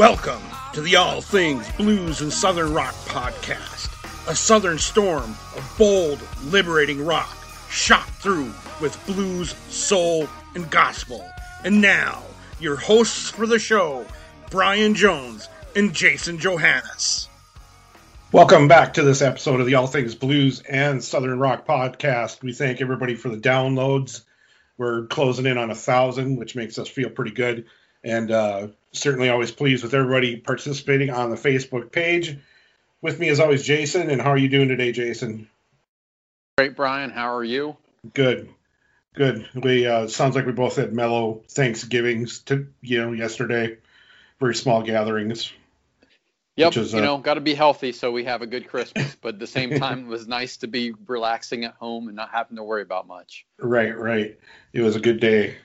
Welcome to the All Things Blues and Southern Rock podcast, a southern storm of bold, liberating rock shot through with blues, soul, and gospel. And now, your hosts for the show, Brian Jones and Jason Johannes. Welcome back to this episode of the All Things Blues and Southern Rock podcast. We thank everybody for the downloads. We're closing in on a thousand, which makes us feel pretty good. And uh, certainly always pleased with everybody participating on the Facebook page. With me, as always, Jason. And how are you doing today, Jason? Great, Brian. How are you? Good, good. We uh, sounds like we both had mellow Thanksgivings to you know yesterday. Very small gatherings. Yep, is, you uh, know, got to be healthy so we have a good Christmas. But at the same time, it was nice to be relaxing at home and not having to worry about much. Right, right. It was a good day.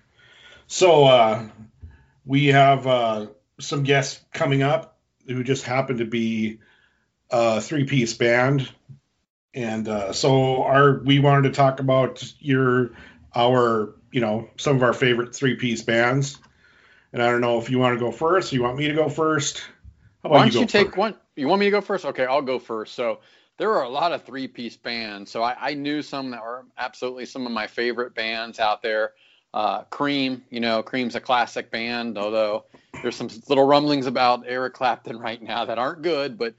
So, uh, we have uh, some guests coming up who just happen to be a three-piece band, and uh, so our we wanted to talk about your our you know some of our favorite three-piece bands. And I don't know if you want to go first. Or you want me to go first? Why don't you, you take first? one? You want me to go first? Okay, I'll go first. So there are a lot of three-piece bands. So I, I knew some that were absolutely some of my favorite bands out there. Uh, Cream, you know, Cream's a classic band, although there's some little rumblings about Eric Clapton right now that aren't good, but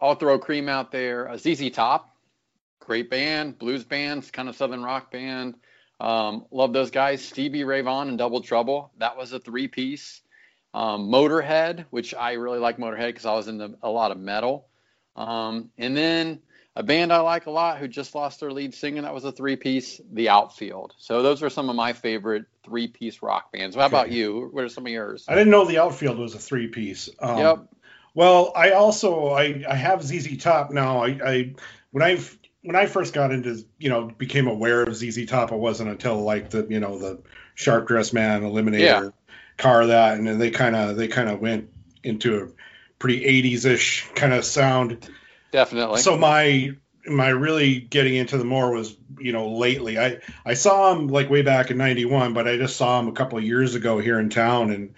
I'll throw Cream out there. Uh, ZZ Top, great band, blues band, kind of southern rock band. Um, love those guys. Stevie Ray Vaughan and Double Trouble, that was a three piece. Um, Motorhead, which I really like Motorhead because I was in a lot of metal. Um, and then a band I like a lot who just lost their lead singer. That was a three piece, The Outfield. So those are some of my favorite three piece rock bands. How about you? What are some of yours? I didn't know The Outfield was a three piece. Um, yep. Well, I also I, I have ZZ Top now. I, I when I when I first got into you know became aware of ZZ Top, it wasn't until like the you know the Sharp Dressed Man, Eliminator, yeah. car that, and then they kind of they kind of went into a pretty 80s ish kind of sound Definitely. So my my really getting into the more was you know lately. I i saw him like way back in 91 but i just saw him a couple of years ago here in town and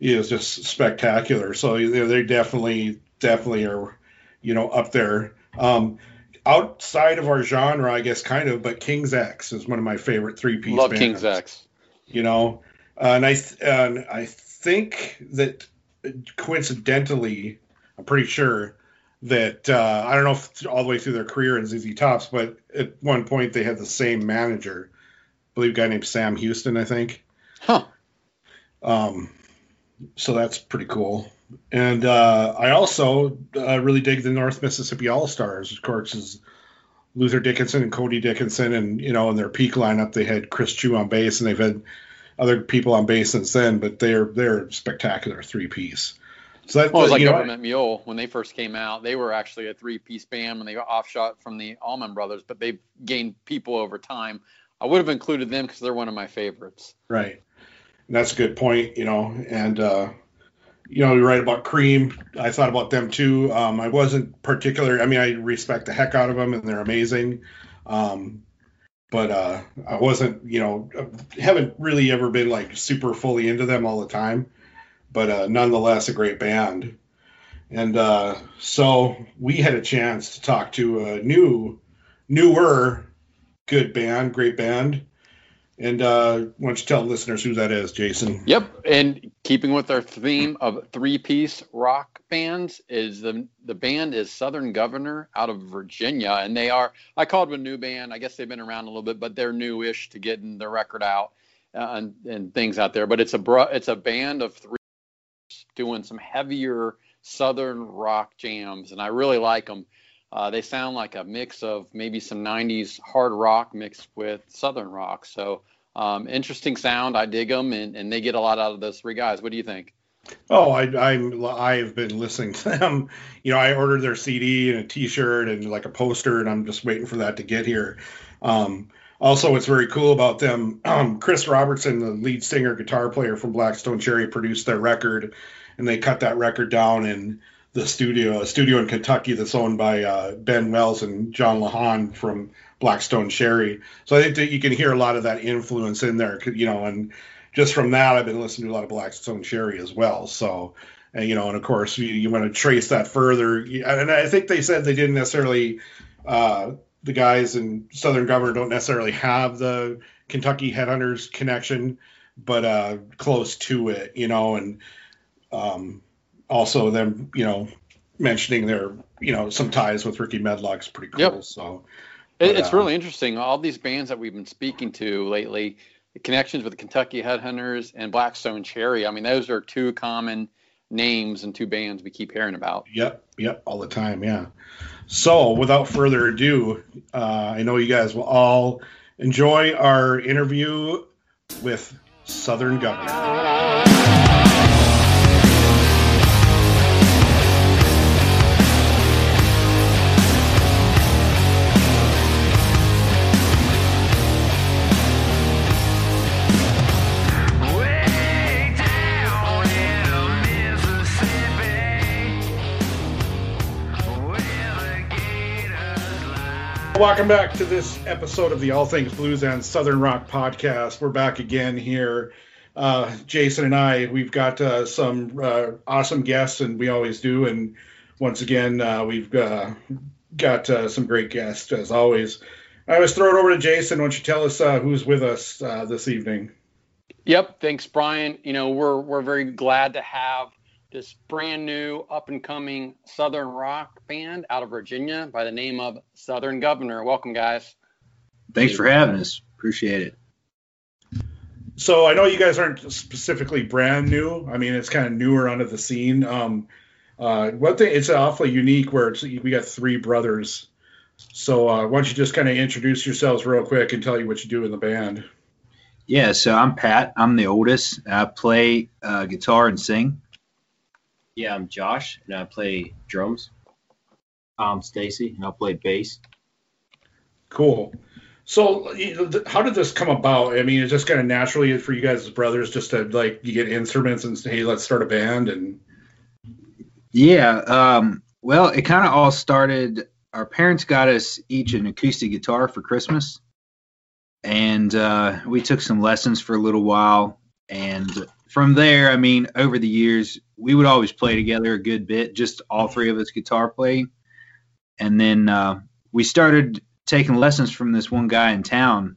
it was just spectacular. So they definitely definitely are you know up there. Um outside of our genre i guess kind of but king's x is one of my favorite three piece love bands, king's x. you know? Uh, and i and i think that coincidentally i'm pretty sure that uh, I don't know if all the way through their career in ZZ Tops, but at one point they had the same manager, I believe a guy named Sam Houston, I think. Huh. Um, so that's pretty cool. And uh, I also uh, really dig the North Mississippi All Stars. Of course, is Luther Dickinson and Cody Dickinson, and you know in their peak lineup they had Chris Chew on bass, and they've had other people on bass since then. But they're they're spectacular three piece. So that, well, it was like Government know, Mule when they first came out. They were actually a three-piece band when they got offshot from the Allman Brothers, but they've gained people over time. I would have included them because they're one of my favorites. Right, and that's a good point. You know, and uh, you know, you're right about Cream. I thought about them too. Um, I wasn't particular. I mean, I respect the heck out of them, and they're amazing. Um, but uh, I wasn't, you know, haven't really ever been like super fully into them all the time but uh, nonetheless a great band. And uh, so we had a chance to talk to a new, newer, good band, great band. And uh, why don't you tell listeners who that is, Jason? Yep. And keeping with our theme of three-piece rock bands, is the the band is Southern Governor out of Virginia, and they are I called them a new band. I guess they've been around a little bit, but they're newish to getting their record out uh, and, and things out there. But it's a bro, it's a band of three doing some heavier southern rock jams, and I really like them. Uh, they sound like a mix of maybe some 90s hard rock mixed with southern rock. So um, interesting sound. I dig them, and, and they get a lot out of those three guys. What do you think? Oh, I, I'm I've been listening to them. You know, I ordered their CD and a T-shirt and like a poster, and I'm just waiting for that to get here. Um, also, what's very cool about them, um, Chris Robertson, the lead singer, guitar player from Black Stone Cherry, produced their record and they cut that record down in the studio, a studio in Kentucky that's owned by uh, Ben Wells and John Lawhon from Black Stone Cherry. So I think that you can hear a lot of that influence in there, you know, and just from that, I've been listening to a lot of Black Stone Cherry as well. So, and, you know, and of course, you, you want to trace that further. And I think they said they didn't necessarily, uh, the guys in Southern Governor don't necessarily have the Kentucky Headhunters connection, but uh, close to it, you know, and um, also them, you know, mentioning their, you know, some ties with Rickey Medlocke's pretty cool. Yep. So but, it's uh, really interesting. All these bands that we've been speaking to lately, the connections with the Kentucky Headhunters and Blackstone Cherry. I mean, those are two common names and two bands we keep hearing about. Yep, yep, all the time. Yeah. So, without further ado, uh, I know you guys will all enjoy our interview with Southern Governor. Welcome back to this episode of the All Things Blues and Southern Rock podcast. We're back again here. Uh, Jason and I, we've got uh, some uh, awesome guests, and we always do. And once again, uh, we've uh, got uh, some great guests, as always. I was throw it over to Jason. Why don't you tell us who's with us this evening? Yep. Thanks, Brian. You know, we're, we're very glad to have this brand new up and coming Southern rock band out of Virginia by the name of Southern Governor. Welcome, guys. Thanks for having us. Appreciate it. So I know you guys aren't specifically brand new. I mean, it's kind of newer onto the scene. Um, uh, one thing, it's awfully unique where it's, we got three brothers. So uh, why don't you just kind of introduce yourselves real quick and tell you what you do in the band? Yeah, so I'm Pat. I'm the oldest. I play uh, guitar and sing. Yeah, I'm Josh, and I play drums. I'm Stacy, and I play bass. Cool. So, how did this come about? I mean, it's just kind of naturally for you guys as brothers, just to like you get instruments and say, "Hey, let's start a band." And yeah, um, well, it kind of all started. Our parents got us each an acoustic guitar for Christmas, and uh, we took some lessons for a little while. And from there, I mean, over the years, we would always play together a good bit, just all three of us guitar playing. And then uh, we started taking lessons from this one guy in town,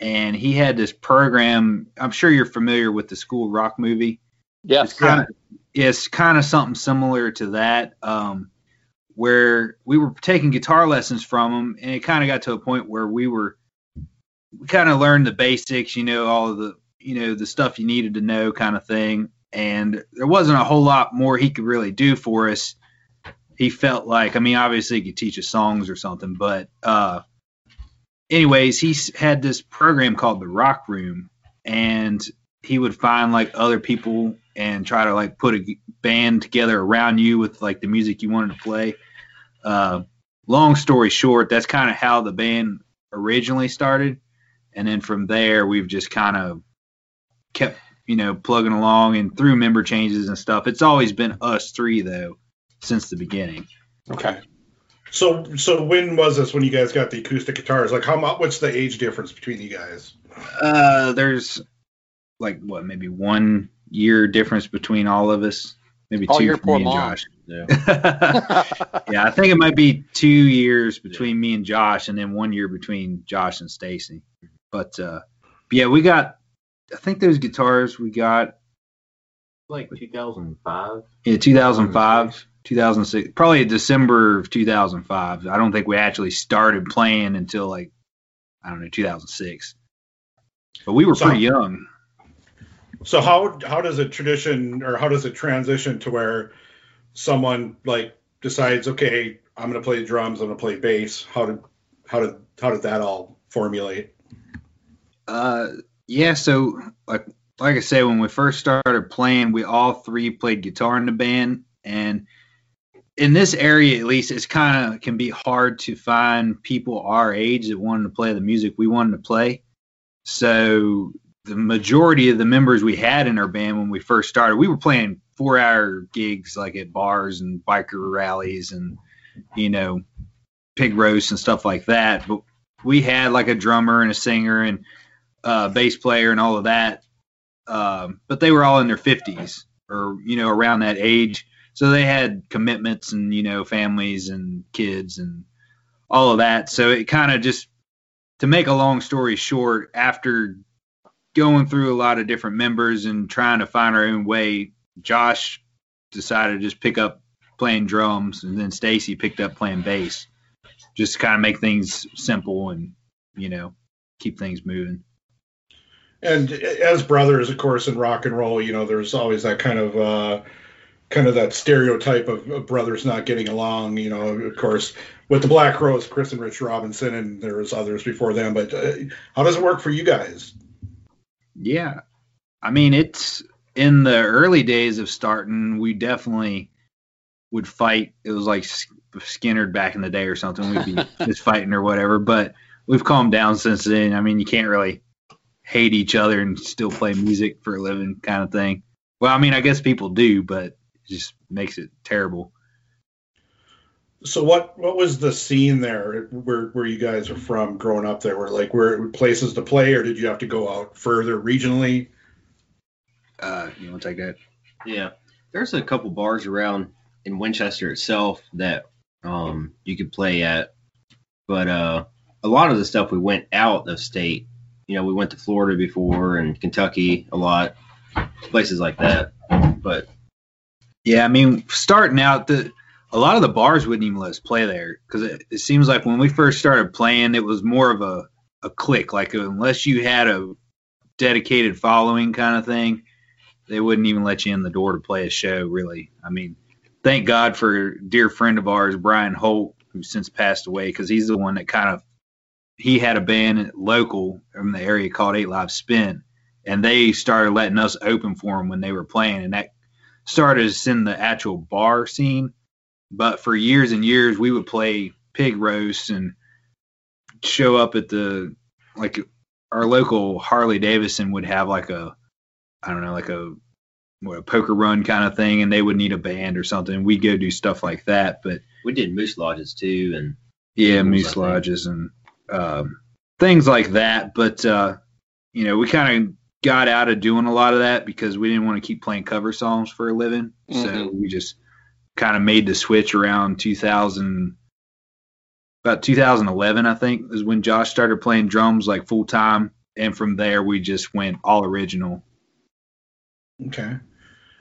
and he had this program. I'm sure you're familiar with the School Rock movie. Yes. It's kind of it's kind of something similar to that, um, where we were taking guitar lessons from him, and it kind of got to a point where we were we kind of learned the basics, you know, all of the you know the stuff you needed to know kind of thing and there wasn't a whole lot more he could really do for us. He felt like i mean obviously he could teach us songs or something but uh anyways he had this program called the rock room and he would find like other people and try to like put a band together around you with like the music you wanted to play. Uh long story short that's kind of how the band originally started and then from there we've just kind of kept you know plugging along and through member changes and stuff. It's always been us three though since the beginning. Okay. So so when was this when you guys got the acoustic guitars? Like how much? What's the age difference between you guys? Uh, there's like what maybe one year difference between all of us. Maybe oh, two for me and Josh. Yeah. yeah, I think it might be two years between yeah. me and Josh, and then one year between Josh and Stacy. But uh, yeah, we got I think those guitars we got like 2005. Yeah, 2005, 2006, probably December of 2005. I don't think we actually started playing until like I don't know 2006. But we were so, pretty young. So how how does a tradition or how does it transition to where someone like decides, okay, I'm going to play drums, I'm going to play bass. How did how did how did that all formulate? Uh, yeah, so like like I said, when we first started playing, we all three played guitar in the band, and in this area at least, it's kind of can be hard to find people our age that wanted to play the music we wanted to play. So the majority of the members we had in our band when we first started, we were playing four-hour gigs like at bars and biker rallies and you know pig roasts and stuff like that. But we had like a drummer and a singer and uh, bass player and all of that. um, but they were all in their 50s or you know around that age, so they had commitments and you know families and kids and all of that. So it kind of just to make a long story short, after going through a lot of different members and trying to find our own way, Josh decided to just pick up playing drums, and then Stacy picked up playing bass, just to kind of make things simple and you know keep things moving. And as brothers, of course, in rock and roll, you know, there's always that kind of uh, kind of that stereotype of, of, brothers not getting along. You know, of course, with the Black Crowes, Chris and Rich Robinson, and there was others before them. But uh, how does it work for you guys? Yeah, I mean, it's in the early days of starting, we definitely would fight. It was like Skynyrd back in the day or something. We'd be just fighting or whatever. But we've calmed down since then. I mean, you can't really hate each other and still play music for a living, kind of thing. Well, I mean, I guess people do, but it just makes it terrible. So what what was the scene there where where you guys are from growing up there? Were like where places to play, or did you have to go out further regionally? Uh, you want to take that? Yeah, there's a couple bars around in Winchester itself that um, you could play at, but uh, a lot of the stuff we went out of state. You know, we went to Florida before and Kentucky a lot, places like that. But yeah, I mean, starting out the a lot of the bars wouldn't even let us play there because it, it, seems like when we first started playing, it was more of a a click. Like unless you had a dedicated following kind of thing, they wouldn't even let you in the door to play a show. Really, I mean, thank God for dear friend of ours, Brian Holt, who since passed away, because he's the one that kind of he had a band local from the area called Eight Live Spin, and they started letting us open for them when they were playing, and that started us in the actual bar scene. But for years and years, we would play pig roasts and show up at the like our local Harley Davidson would have like a I don't know like a what, a poker run kind of thing, and they would need a band or something. We'd go do stuff like that. But we did moose lodges too, and yeah, moose lodges and um, things like that. But uh, you know, we kind of got out of doing a lot of that because we didn't want to keep playing cover songs for a living. Mm-hmm. So we just kind of made the switch around 2000 about 2011 i think is when josh started playing drums like full time and from there we just went all original okay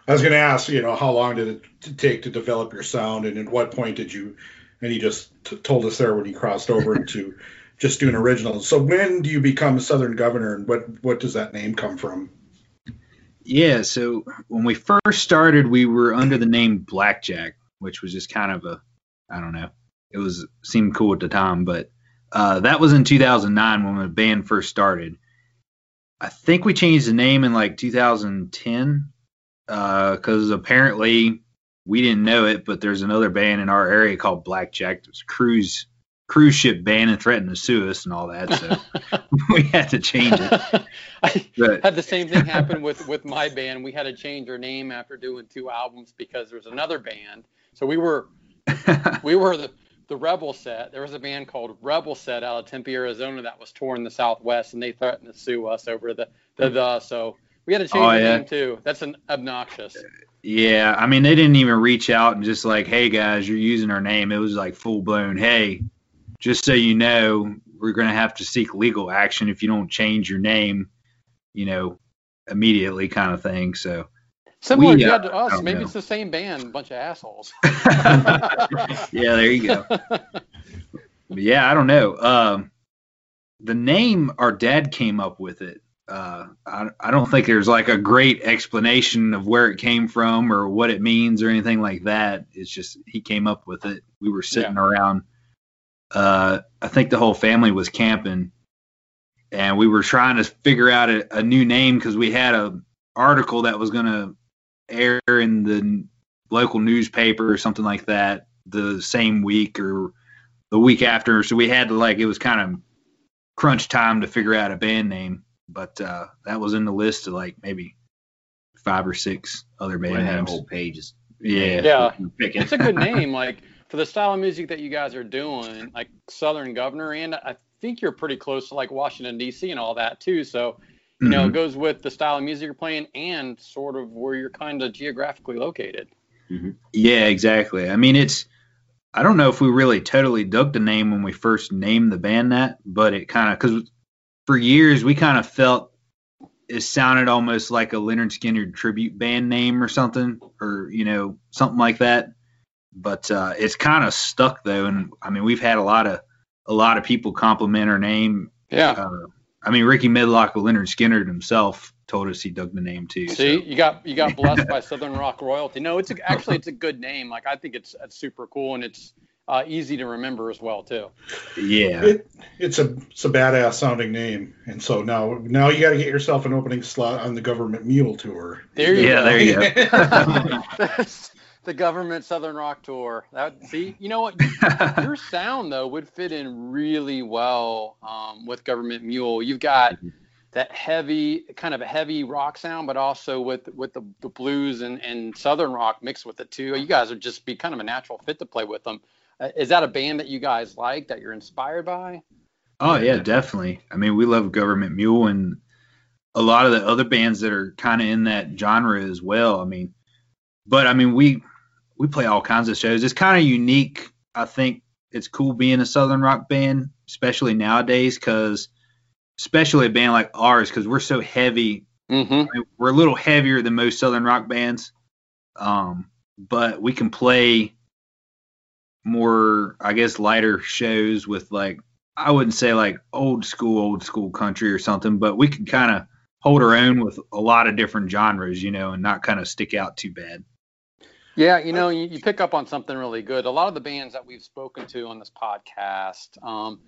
i was going to ask you know how long did it take to develop your sound and at what point did you and you just t- told us there when you crossed over into just doing originals so when do you become southern governor and what what does that name come from yeah, so when we first started, we were under the name Blackjack, which was just kind of a, I don't know, it was seemed cool at the time, but uh, that was in 2009 when the band first started. I think we changed the name in like 2010 because uh, apparently we didn't know it, but there's another band in our area called Blackjack. A cruise cruise ship ban and threatened to sue us and all that. So we had to change it. I but, had the same thing happen with with my band. We had to change our name after doing two albums because there was another band. So we were we were the the Rebel Set. There was a band called Rebel Set out of Tempe, Arizona that was touring the Southwest, and they threatened to sue us over the the, the so we had to change oh, the yeah. name too. That's an obnoxious. Yeah, I mean they didn't even reach out and just like, hey guys, you're using our name. It was like full blown, hey, just so you know, we're going to have to seek legal action if you don't change your name, you know, immediately kind of thing. So similar we, uh, to us, maybe know. it's the same band, bunch of assholes. yeah, there you go. yeah, I don't know. Um, the name our dad came up with it. Uh, I, I don't think there's like a great explanation of where it came from or what it means or anything like that. It's just he came up with it. We were sitting yeah. around uh, I think the whole family was camping, and we were trying to figure out a, a new name because we had a article that was going to air in the local newspaper or something like that the same week or the week after. So we had to like it was kind of crunch time to figure out a band name, but uh, that was in the list of like maybe five or six other band well, names. Whole pages. Yeah, yeah, it's a good name. Like for the style of music that you guys are doing, like Southern Governor, and I think you're pretty close to like Washington D.C. and all that too. So You know, it goes with the style of music you're playing and sort of where you're kind of geographically located. Mm-hmm. Yeah, exactly. I mean, it's I don't know if we really totally dug the name when we first named the band that, but it kind of because for years we kind of felt it sounded almost like a Lynyrd Skynyrd tribute band name or something, or you know something like that. But uh, it's kind of stuck though, and I mean we've had a lot of a lot of people compliment our name. Yeah. Uh, I mean Ricky Medlocke of Lynyrd Skynyrd himself told us he dug the name too. See, so. you got you got blessed by Southern Rock royalty. No, it's a, actually it's a good name. Like I think it's it's super cool and it's uh, easy to remember as well too. Yeah, it, it's a it's a badass sounding name, and so now now you got to get yourself an opening slot on the government mule tour. There you yeah, go. there you go. the government Southern Rock tour. That see, you know what? Your sound though would fit in really well um, with government mule. You've got that heavy kind of a heavy rock sound, but also with with the, the blues and, and southern rock mixed with it too. You guys would just be kind of a natural fit to play with them. Uh, is that a band that you guys like that you're inspired by? Oh yeah, definitely. I mean, we love Government Mule and a lot of the other bands that are kind of in that genre as well. I mean, but I mean, we we play all kinds of shows. It's kind of unique. I think it's cool being a southern rock band, especially nowadays, because especially a band like ours, because we're so heavy. Mm-hmm. I mean, we're a little heavier than most southern rock bands, um, but we can play more, I guess, lighter shows with like I wouldn't say like old school, old school country or something, but we can kind of hold our own with a lot of different genres, you know, and not kind of stick out too bad. Yeah, you know, you, you, pick up on something really good. A lot of the bands that we've spoken to on this podcast, um,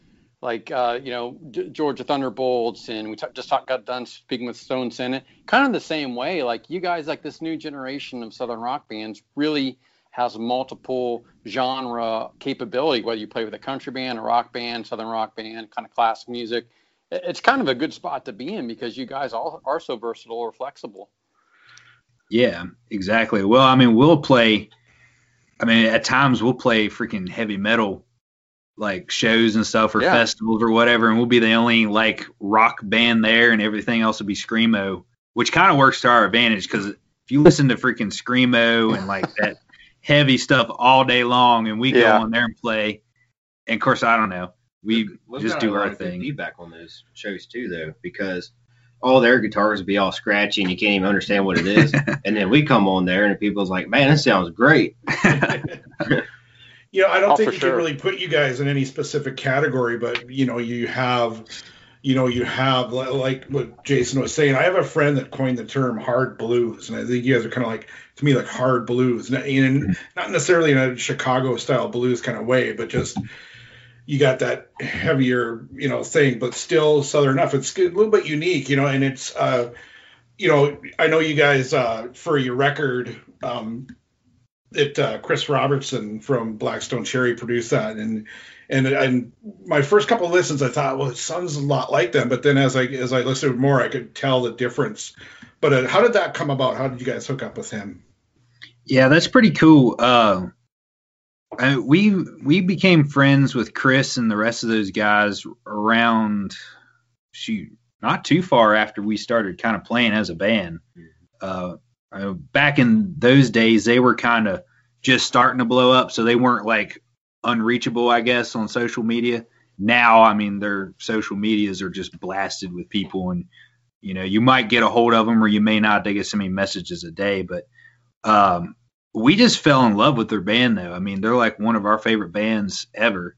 like uh, you know D- Georgia Thunderbolts, and we t- just talk, got done speaking with Stone Senate, kind of the same way. Like you guys, like this new generation of Southern rock bands, really has multiple genre capability, whether you play with a country band, a rock band, southern rock band, kind of classic music. It's kind of a good spot to be in because you guys all are so versatile or flexible. Yeah, exactly. Well, I mean, we'll play. I mean, at times we'll play freaking heavy metal like shows and stuff or yeah. festivals or whatever, and we'll be the only like rock band there, and everything else will be screamo, which kind of works to our advantage because if you listen to freaking screamo and like that heavy stuff all day long, and we yeah. go on there and play. And of course, I don't know. We We've just do our thing. Feedback on those shows too, though, because all their guitars would be all scratchy and you can't even understand what it is. and then we come on there and people's like, "Man, this sounds great." you know, I don't oh, think you sure. can really put you guys in any specific category, but you know, you have you know, you have like what Jason was saying. I have a friend that coined the term hard blues, and I think you guys are kind of like to me like hard blues, and not necessarily in a Chicago style blues kind of way, but just you got that heavier, you know, thing, but still southern enough. It's a little bit unique, you know, and it's, uh, you know, I know you guys uh, for your record, um, it uh, Chris Robertson from Blackstone Cherry produced that, and and and my first couple of listens, I thought, well, it sounds a lot like them. But then as I as I listened more, I could tell the difference. But uh, how did that come about? How did you guys hook up with him? Yeah, that's pretty cool. Uh, I, we we became friends with Chris and the rest of those guys around shoot not too far after we started kind of playing as a band. Uh, back in those days, they were kind of just starting to blow up, so they weren't like unreachable, I guess, on social media. Now, I mean, their social medias are just blasted with people, and you know, you might get a hold of them or you may not. They get so many messages a day, but um, we just fell in love with their band, though. I mean, they're like one of our favorite bands ever.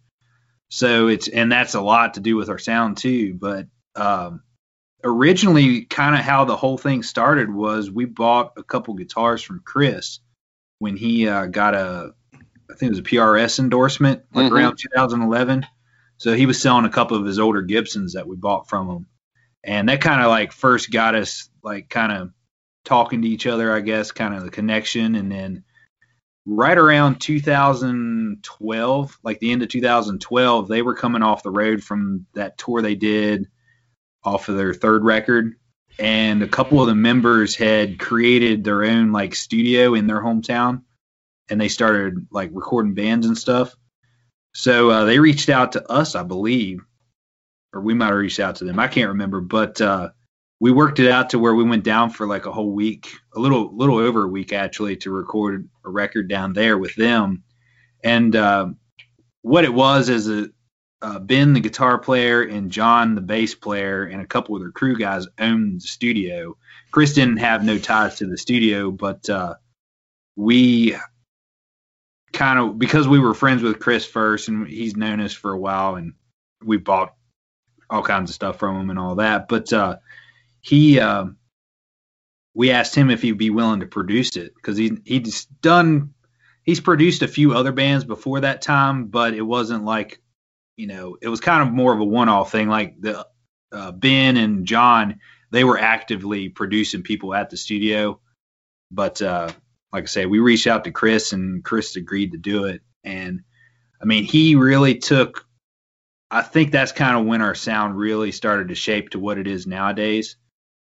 So it's and that's a lot to do with our sound too. But um, originally, kind of how the whole thing started was we bought a couple guitars from Chris when he uh, got a I think it was a PRS endorsement like mm-hmm. around 2011. So he was selling a couple of his older Gibsons that we bought from him, and that kind of like first got us like kind of talking to each other, I guess, kind of the connection, and then right around 2012, like the end of 2012, they were coming off the road from that tour they did off of their third record. And a couple of the members had created their own like studio in their hometown and they started like recording bands and stuff. So uh, they reached out to us, I believe, or we might have reached out to them. I can't remember, but uh, we worked it out to where we went down for like a whole week, a little little over a week actually, to record a record down there with them. And uh, what it was is a uh, Ben, the guitar player, and John, the bass player, and a couple of their crew guys owned the studio. Chris didn't have no ties to the studio, but uh, we kind of because we were friends with Chris first, and he's known us for a while, and we bought all kinds of stuff from him and all that. But uh, he, uh, we asked him if he'd be willing to produce it because he he's done, he's produced a few other bands before that time, but it wasn't like, you know, it was kind of more of a one-off thing. Like the uh, Ben and John, they were actively producing people at the studio, but uh, like I say, we reached out to Chris and Chris agreed to do it. And I mean, he really took, I think that's kind of when our sound really started to shape to what it is nowadays.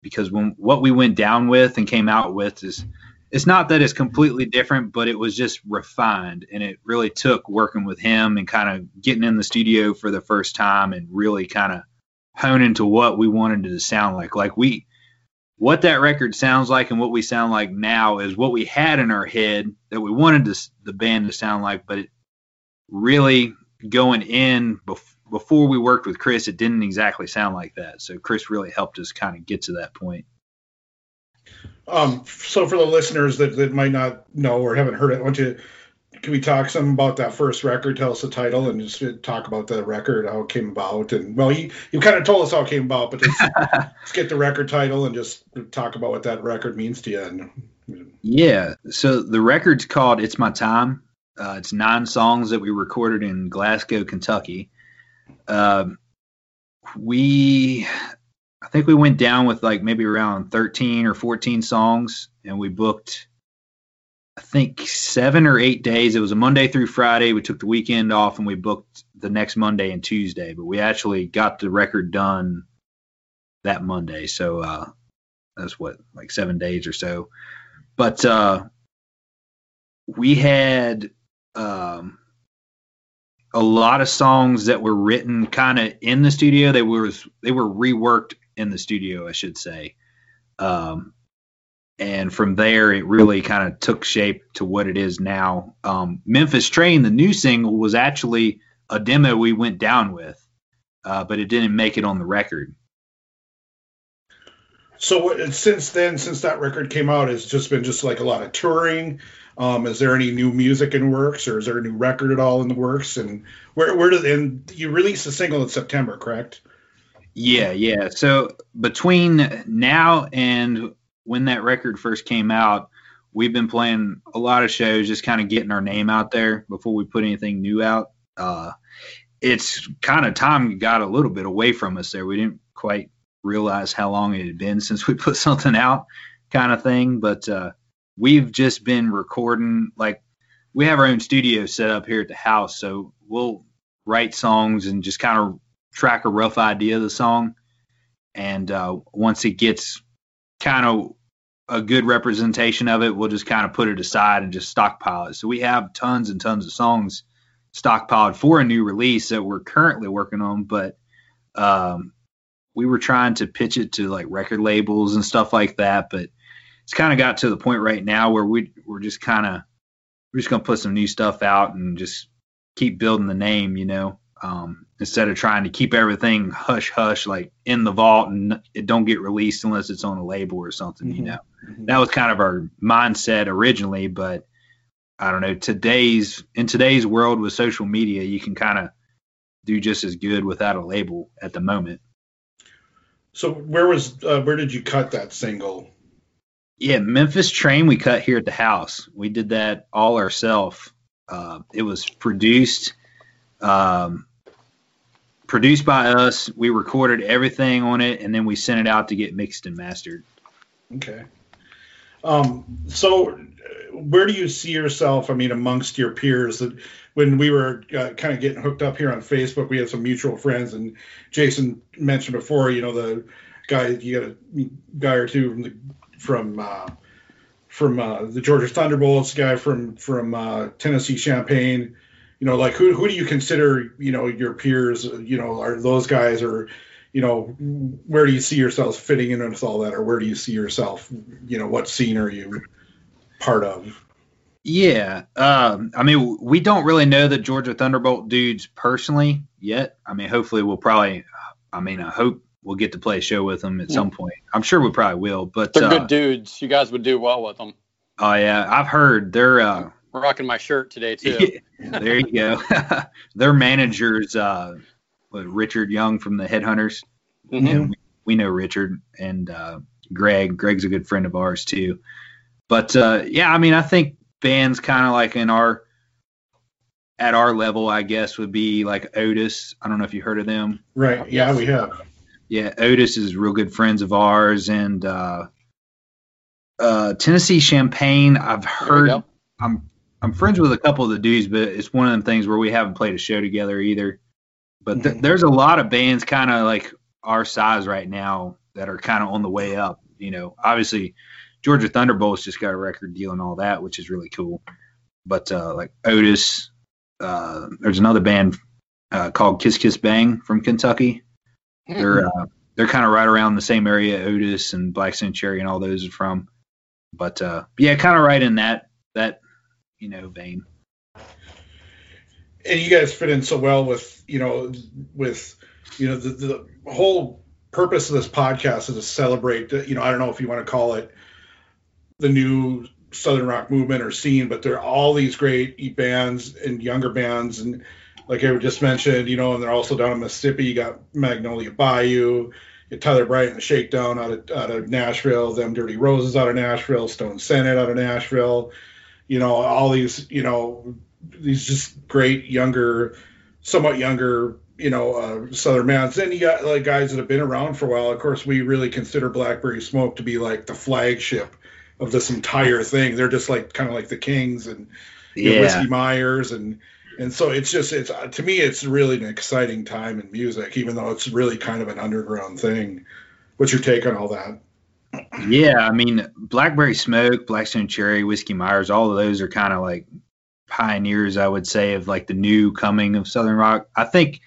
Because when what we went down with and came out with is, it's not that it's completely different, but it was just refined. And it really took working with him and kind of getting in the studio for the first time and really kind of honing to what we wanted it to sound like. Like we, what that record sounds like and what we sound like now is what we had in our head that we wanted to, the band to sound like, but it really going in bef- before we worked with Chris, it didn't exactly sound like that. So Chris really helped us kind of get to that point. Um, so for the listeners that, that might not know or haven't heard it, why don't you can we talk some about that first record? Tell us the title and just talk about the record, how it came about. And well, you, you kind of told us how it came about, but let's get the record title and just talk about what that record means to you. And, yeah. So the record's called It's My Time. Uh, it's nine songs that we recorded in Glasgow, Kentucky. Um, we, I think we went down with like maybe around 13 or 14 songs and we booked I think seven or eight days. It was a Monday through Friday. We took the weekend off and we booked the next Monday and Tuesday, but we actually got the record done that Monday. So uh, that's what like seven days or so. But uh, we had um, a lot of songs that were written kind of in the studio. They were they were reworked in the studio, I should say. Um, and from there it really kind of took shape to what it is now. Um, Memphis Train, the new single, was actually a demo we went down with, uh, but it didn't make it on the record. So since then, since that record came out, it's just been just like a lot of touring. Um, is there any new music in works, or is there a new record at all in the works? And where where did and you released a single in September, correct? Yeah, yeah. So between now and when that record first came out, we've been playing a lot of shows, just kind of getting our name out there before we put anything new out. Uh, it's kind of time got a little bit away from us there. We didn't quite realize how long it had been since we put something out, kind of thing. But uh, we've just been recording. Like we have our own studio set up here at the house, so we'll write songs and just kind of track a rough idea of the song. And uh, once it gets kind of a good representation of it, we'll just kind of put it aside and just stockpile it. So we have tons and tons of songs stockpiled for a new release that we're currently working on, but um, we were trying to pitch it to like record labels and stuff like that, but it's kind of got to the point right now where we we're just kind of we're just gonna put some new stuff out and just keep building the name, you know um, instead of trying to keep everything hush hush like in the vault and it don't get released unless it's on a label or something mm-hmm. you know mm-hmm. that was kind of our mindset originally but i don't know today's in today's world with social media you can kind of do just as good without a label at the moment so where was uh, where did you cut that single yeah memphis train we cut here at the house we did that all ourselves uh, it was produced um, produced by us. We recorded everything on it, and then we sent it out to get mixed and mastered. Okay. Um, so, where do you see yourself? I mean, amongst your peers, that when we were uh, kind of getting hooked up here on Facebook, we had some mutual friends, and Jason mentioned before, you know, the guy you got a guy or two from the from uh, from uh, the Georgia Thunderbolts, guy from from uh, Tennessee Champagne you know, like who who do you consider, you know, your peers, you know, are those guys or you know, where do you see yourselves fitting in with all that, or where do you see yourself? You know, what scene are you part of? Yeah, um, I mean, we don't really know the Georgia Thunderbolt dudes personally yet. I mean, hopefully, we'll probably. I mean, I hope we'll get to play a show with them at some point. I'm sure we probably will. But they're uh, good dudes. You guys would do well with them. Oh yeah, I've heard they're. Uh, rocking my shirt today too. there you go. their managers, uh, what, Richard Young from the Headhunters. Mhm. Yeah, we, we know Richard and uh, Greg. Greg's a good friend of ours too. But uh, yeah, I mean, I think bands kind of like in our at our level, I guess, would be like Otis. I don't know if you heard of them. Right. Yeah, we have. Yeah, Otis is real good friends of ours, and uh, uh, Tennessee Champagne. I've heard. I'm I'm friends with a couple of the dudes, but it's one of them things where we haven't played a show together either. But th- Mhm. there's a lot of bands kind of like our size right now that are kind of on the way up. You know, obviously Georgia Thunderbolts just got a record deal and all that, which is really cool. But uh, like Otis, uh, there's another band uh, called Kiss Kiss Bang from Kentucky. They're uh, they're kind of right around the same area Otis and Black Stone Cherry and all those are from. But uh, yeah, kind of right in that that you know vein. and you guys fit in so well with you know with you know the, the whole purpose of this podcast is to celebrate the- you know i don't know if you want to call it the new southern rock movement or scene but there are all these great bands and younger bands and like i just mentioned you know and they're also down in mississippi you got magnolia bayou tyler bryant and the shakedown out of out of nashville them dirty roses out of nashville stone senate out of nashville you know all these you know these just great younger, somewhat younger, you know, uh, Southern bands. Then you got like guys that have been around for a while. Of course, we really consider Blackberry Smoke to be like the flagship of this entire thing. They're just like kind of like the Kings and Yeah, Whiskey Myers and and so it's just it's uh, to me it's really an exciting time in music, even though it's really kind of an underground thing. What's your take on all that? yeah. I mean, Blackberry Smoke, Blackstone Cherry, Whiskey Myers, all of those are kind of like pioneers, I would say, of like the new coming of Southern rock. I think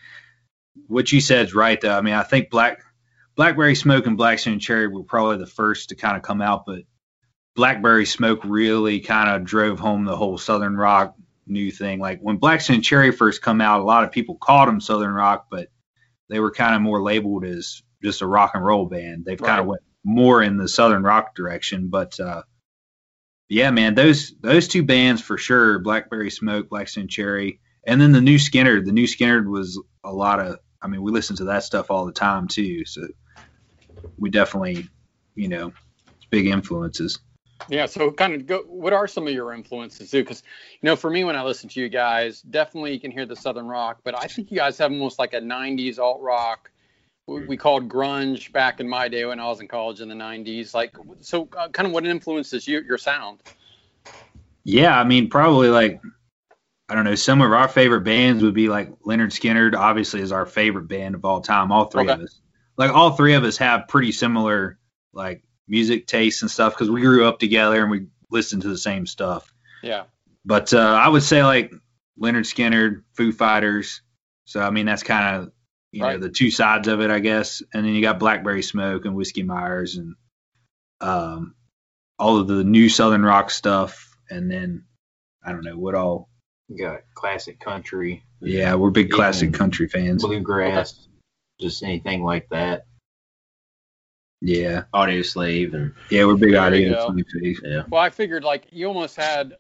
what you said is right, though. I mean, I think Black Blackberry Smoke and Blackstone Cherry were probably the first to kind of come out, but Blackberry Smoke really kind of drove home the whole Southern rock new thing. Like when Blackstone Cherry first come out, a lot of people called them Southern rock, but they were kind of more labeled as just a rock and roll band. They've kind of went more in the Southern rock direction, but uh, yeah, man, those those two bands for sure, Blackberry Smoke, Blackstone Cherry, and then the new Skinner. The new Skinner was a lot of. I mean, we listen to that stuff all the time too, so we definitely, you know, it's big influences. Yeah, so kind of go. What are some of your influences too? Because you know, for me, when I listen to you guys, definitely you can hear the southern rock, but I think you guys have almost like a '90s alt rock. We called grunge back in my day when I was in college in the '90s. Like, so uh, kind of what influences you, your sound? Yeah, I mean, probably like I don't know. Some of our favorite bands would be like Lynyrd Skynyrd. Obviously, is our favorite band of all time. All three of us, like all three of us, have pretty similar like music tastes and stuff because we grew up together and we listened to the same stuff. Yeah, But uh, I would say like Lynyrd Skynyrd, Foo Fighters. So I mean, that's kind of you know the two sides of it, I guess. And then you got Blackberry Smoke and Whiskey Myers and um, all of the new Southern rock stuff. And then I don't know what all. You got classic country, Yeah, we're big classic country fans. bluegrass, just anything like that. Yeah, Audioslave and yeah, we're big audio. you go. fans. yeah. Well, I figured like you almost had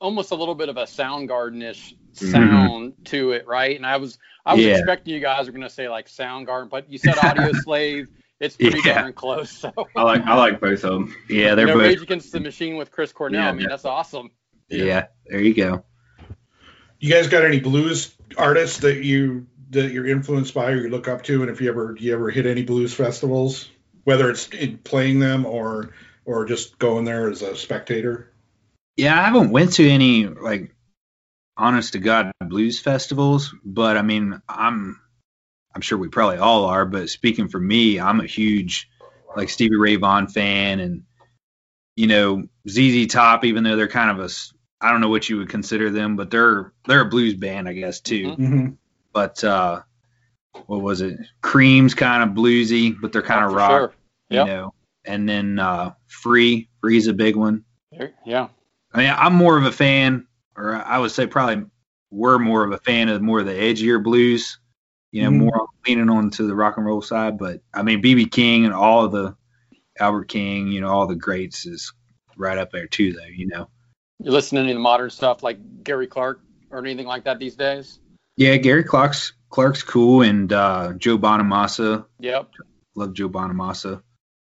almost a little bit of a Soundgarden-ish Mhm. sound to it, right? And I was I was Yeah. expecting you guys were gonna say like Soundgarden, but you said Audio Slave. It's pretty Yeah. darn close. So I like I like both of them. Yeah, they're you know, both. Rage Against the Machine with Chris Cornell. Yeah, I mean, that's awesome. Yeah, there you go. You guys got any blues artists that you that you're influenced by or you look up to, and if you ever do you ever hit any blues festivals, whether it's in playing them or or just going there as a spectator? Yeah, I haven't went to any like honest to god blues festivals, but I mean, I'm I'm sure we probably all are, but speaking for me, I'm a huge like Stevie Ray Vaughan fan and you know, ZZ Top even though they're kind of a I don't know what you would consider them, but they're they're a blues band, I guess too. Mhm. Mm-hmm. But uh what was it? Cream's kind of bluesy, but they're kind of for rock, sure. you know. And then uh, Free, Free's a big one. Yeah. I mean, I'm more of a fan, or I would say probably we're more of a fan of more of the edgier blues, you know, Mhm. more leaning on to the rock and roll side. But I mean, BB King and all of the Albert King, you know, all the greats is right up there too, though, you know. You're any of the modern stuff like Gary Clark or anything like that these days? Yeah, Gary Clark's Clark's cool, and uh, Joe Bonamassa. Yep. Love Joe Bonamassa.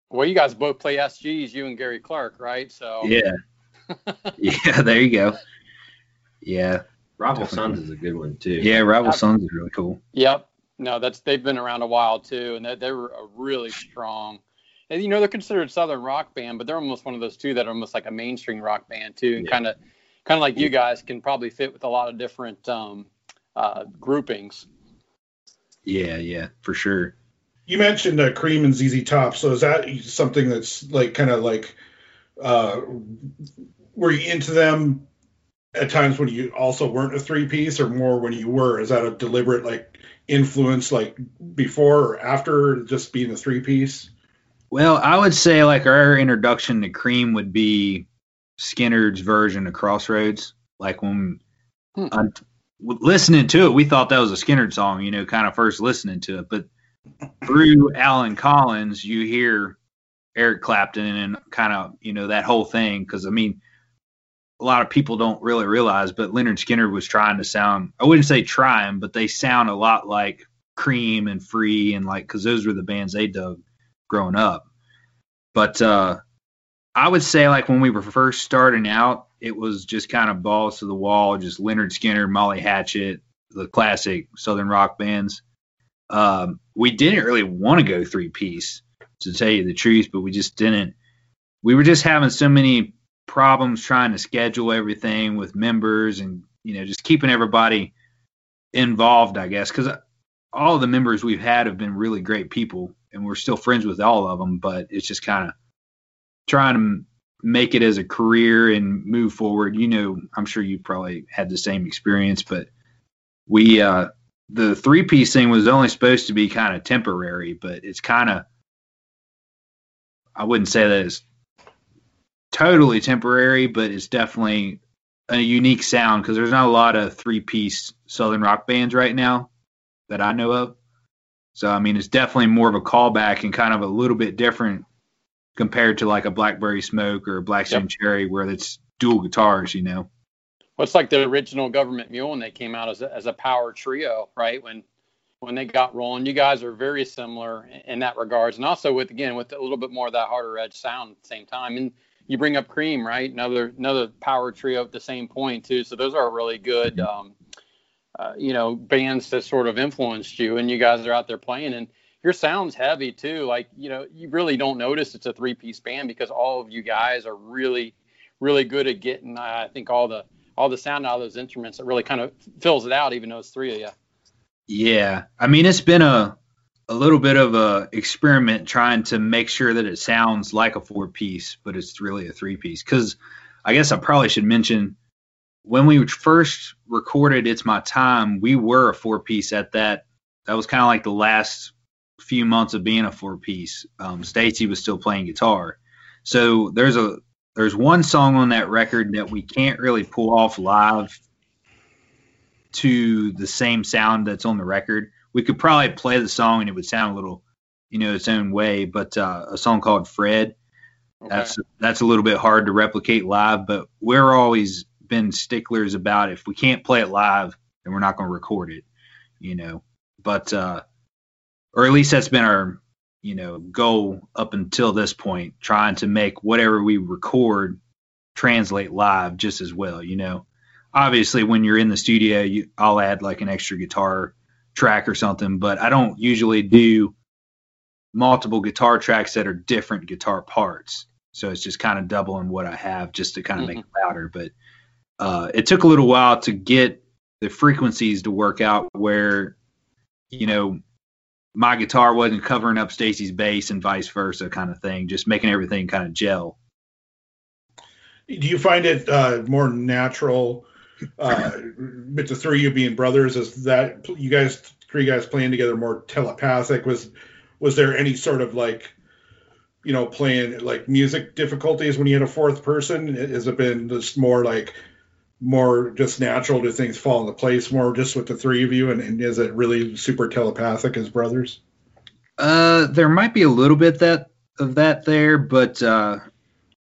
Well, you guys both play SGs, you and Gary Clark, right? So Yeah. yeah, there you go. Yeah. Rival Sons is a good one too. Yeah, Rival Sons is really cool. Yep. No, that's they've been around a while too, and they, they were a really strong. And you know they're considered southern rock band, but they're almost one of those two that are almost like a mainstream rock band too, and Yeah. kind of, kind of like you guys can probably fit with a lot of different um, uh, groupings. Yeah, yeah, for sure. You mentioned uh, Cream and ZZ Top, so is that something that's like kind of like, uh, were you into them at times when you also weren't a three piece, or more when you were? Is that a deliberate like influence, like before or after just being a three piece? Well, I would say like our introduction to Cream would be Skynyrd's version of Crossroads. Like when Hmm. un- listening to it, we thought that was a Skynyrd song, you know, kind of first listening to it. But through Allen Collins, you hear Eric Clapton and kind of, you know, that whole thing. Because I mean, a lot of people don't really realize, but Lynyrd Skynyrd was trying to sound, I wouldn't say trying, but they sound a lot like Cream and Free and like, because those were the bands they dug growing up. But uh, I would say like when we were first starting out, it was just kind of balls to the wall, just Lynyrd Skynyrd, Molly Hatchet, the classic Southern rock bands. Um, we didn't really want to go three piece, to tell you the truth, but we just didn't. We were just having so many problems trying to schedule everything with members and you know just keeping everybody involved, I guess, because all the members we've had have been really great people, and we're still friends with all of them. But it's just kind of trying to make it as a career and move forward. You know, I'm sure you probably had the same experience, but we uh the three piece thing was only supposed to be kind of temporary, but it's kind of I wouldn't say that it's totally temporary, but it's definitely a unique sound because there's not a lot of three piece southern rock bands right now that I know of. So I mean, it's definitely more of a callback and kind of a little bit different compared to like a Blackberry Smoke or a Black Stone Cherry, where it's dual guitars. You know. Well, it's like the original Government Mule when they came out as a, as a power trio, right? When when they got rolling, you guys are very similar in, in that regards, and also with again with a little bit more of that harder edge sound at the same time. And you bring up Cream, right? Another another power trio at the same point too. So those are really good, um, uh, you know, bands that sort of influenced you, and you guys are out there playing and. Your sound's heavy too. Like, you know, you really don't notice it's a three piece band because all of you guys are really, really good at getting, uh, I think, all the all the sound out of those instruments. It really kind of fills it out, even though it's three of you. Yeah, I mean it's been a a little bit of a experiment trying to make sure that it sounds like a four piece, but it's really a three piece. Because I guess I probably should mention when we first recorded "It's My Time," we were a four piece at that. That was kind of like the last few months of being a four piece. Um, Stacy was still playing guitar, so there's a there's one song on that record that we can't really pull off live to the same sound that's on the record. We could probably play the song and it would sound a little, you know, its own way. But uh, a song called Fred, Okay. that's that's a little bit hard to replicate live. But we're always been sticklers about if we can't play it live, then we're not going to record it, you know. But uh, or at least that's been our, you know, goal up until this point, trying to make whatever we record translate live just as well, you know. Obviously when you're in the studio you, i'll add like an extra guitar track or something but i don't usually do multiple guitar tracks that are different guitar parts. So it's just kind of doubling what i have just to kind of make it louder but uh, it took a little while to get the frequencies to work out where you know my guitar wasn't covering up stacy's bass and vice versa kind of thing just making everything kind of gel Do you find it uh, more natural uh, with the three of you being brothers? Is that you guys you guys playing together more telepathic? Was was there any sort of like you know, playing like music difficulties when you had a fourth person? Has it been just more like more just natural? Do things fall into place more just with the three of you? And, and is it really super telepathic as brothers? Uh, there might be a little bit that of that there, but uh,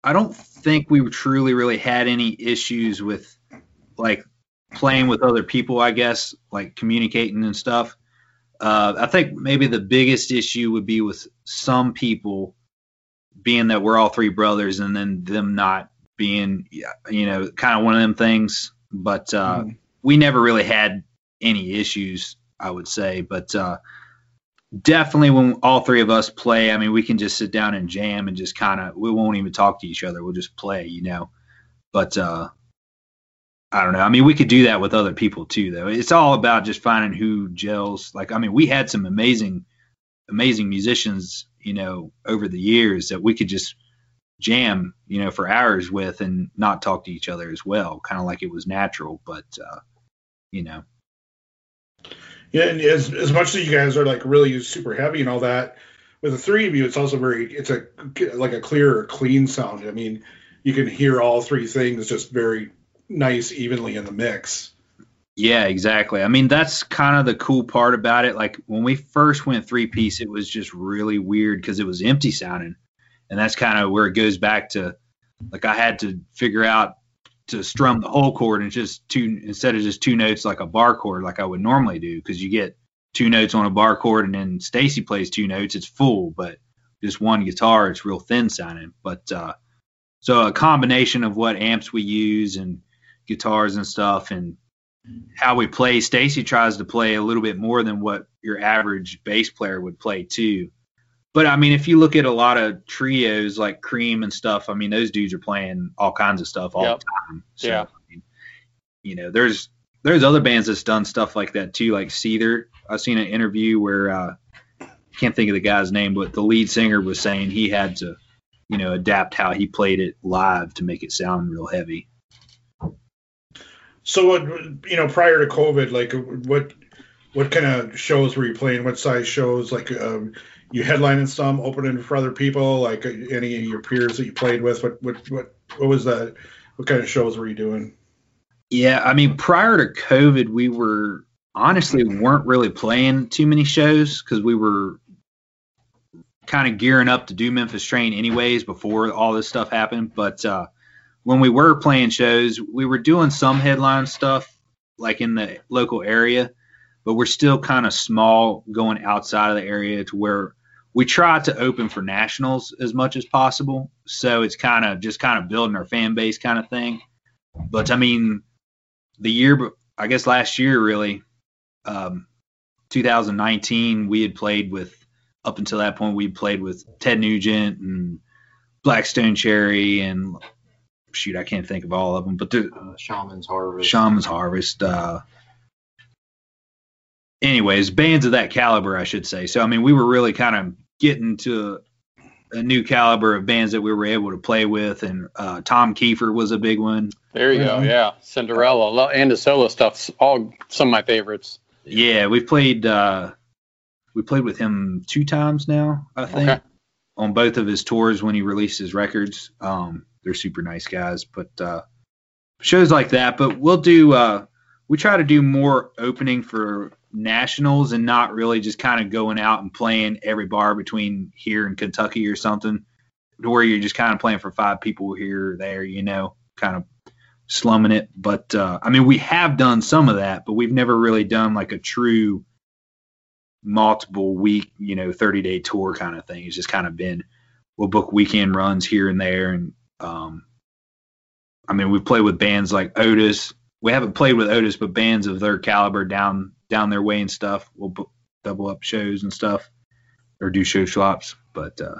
I don't think we truly really had any issues with like playing with other people. I guess like communicating and stuff. Uh, I think maybe the biggest issue would be with some people being that we're all three brothers and then them not being you know kind of one of them things but uh, mm. we never really had any issues i would say but uh, definitely when all three of us play i mean we can just sit down and jam and just kind of we won't even talk to each other. We'll just play you know but uh, i don't know. I mean we could do that with other people too though. It's all about just finding who gels. Like i mean we had some amazing amazing musicians you know, over the years that we could just jam, you know, for hours with and not talk to each other as well, kind of like it was natural. But, uh, you know. Yeah, and as, as much as you guys are like really super heavy and all that, with the three of you, it's also very, it's a like a clear, clean sound. I mean, you can hear all three things just very nice, evenly in the mix. Yeah, exactly. I mean, that's kind of the cool part about it. Like when we first went three piece, it was just really weird because it was empty sounding. And that's kind of where it goes back to like I had to figure out to strum the whole chord and just two instead of just two notes like a bar chord like I would normally do because you get two notes on a bar chord and then Stacy plays two notes, it's full, but just one guitar, it's real thin sounding. But uh, so a combination of what amps we use and guitars and stuff and how we play. Stacy tries to play a little bit more than what your average bass player would play too. But I mean, if you look at a lot of trios like Cream and stuff, I mean, those dudes are playing all kinds of stuff all yep. the time. So, yeah. I mean, you know, there's there's other bands that's done stuff like that too, like Seether. I've seen an interview where uh, can't think of the guy's name, but the lead singer was saying he had to, you know, adapt how he played it live to make it sound real heavy. So what you know prior to COVID, like what what kind of shows were you playing? What size shows? Like um, you headlining some, opening for other people, like any of your peers that you played with. What what what what was that? What kind of shows were you doing? Yeah, I mean prior to COVID, we were honestly weren't really playing too many shows because we were kind of gearing up to do Memphis Train anyways before all this stuff happened. But uh, when we were playing shows, we were doing some headline stuff like in the local area, but we're still kind of small going outside of the area to where we try to open for nationals as much as possible. So it's kind of just kind of building our fan base kind of thing. But I mean, the year, I guess last year really, um, 2019, we had played with, up until that point, we played with Ted Nugent and Black Stone Cherry and shoot, I can't think of all of them, but the uh, Shaman's Harvest. Shaman's Harvest. Uh, anyways, bands of that caliber, I should say. So I mean, we were really kind of getting to a new caliber of bands that we were able to play with, and uh, Tom Kiefer was a big one. There you mm-hmm. go, yeah, Cinderella and the solo stuff's all some of my favorites. Yeah, we played uh, we played with him two times now, I think, okay. on both of his tours when he released his records. Um, they're super nice guys. But uh, shows like that. But we'll do. Uh, we try to do more opening for nationals and not really just kind of going out and playing every bar between here and Kentucky or something, to where you're just kind of playing for five people here or there. You know, kind of slumming it. But uh, I mean, we have done some of that, but we've never really done like a true multiple week, you know, 30 day tour kind of thing. It's just kind of been we'll book weekend runs here and there and um, I mean, we've played with bands like Otis. We haven't played with Otis, but bands of their caliber down down their way and stuff. We'll book, double up shows and stuff, or do show swaps. But, uh,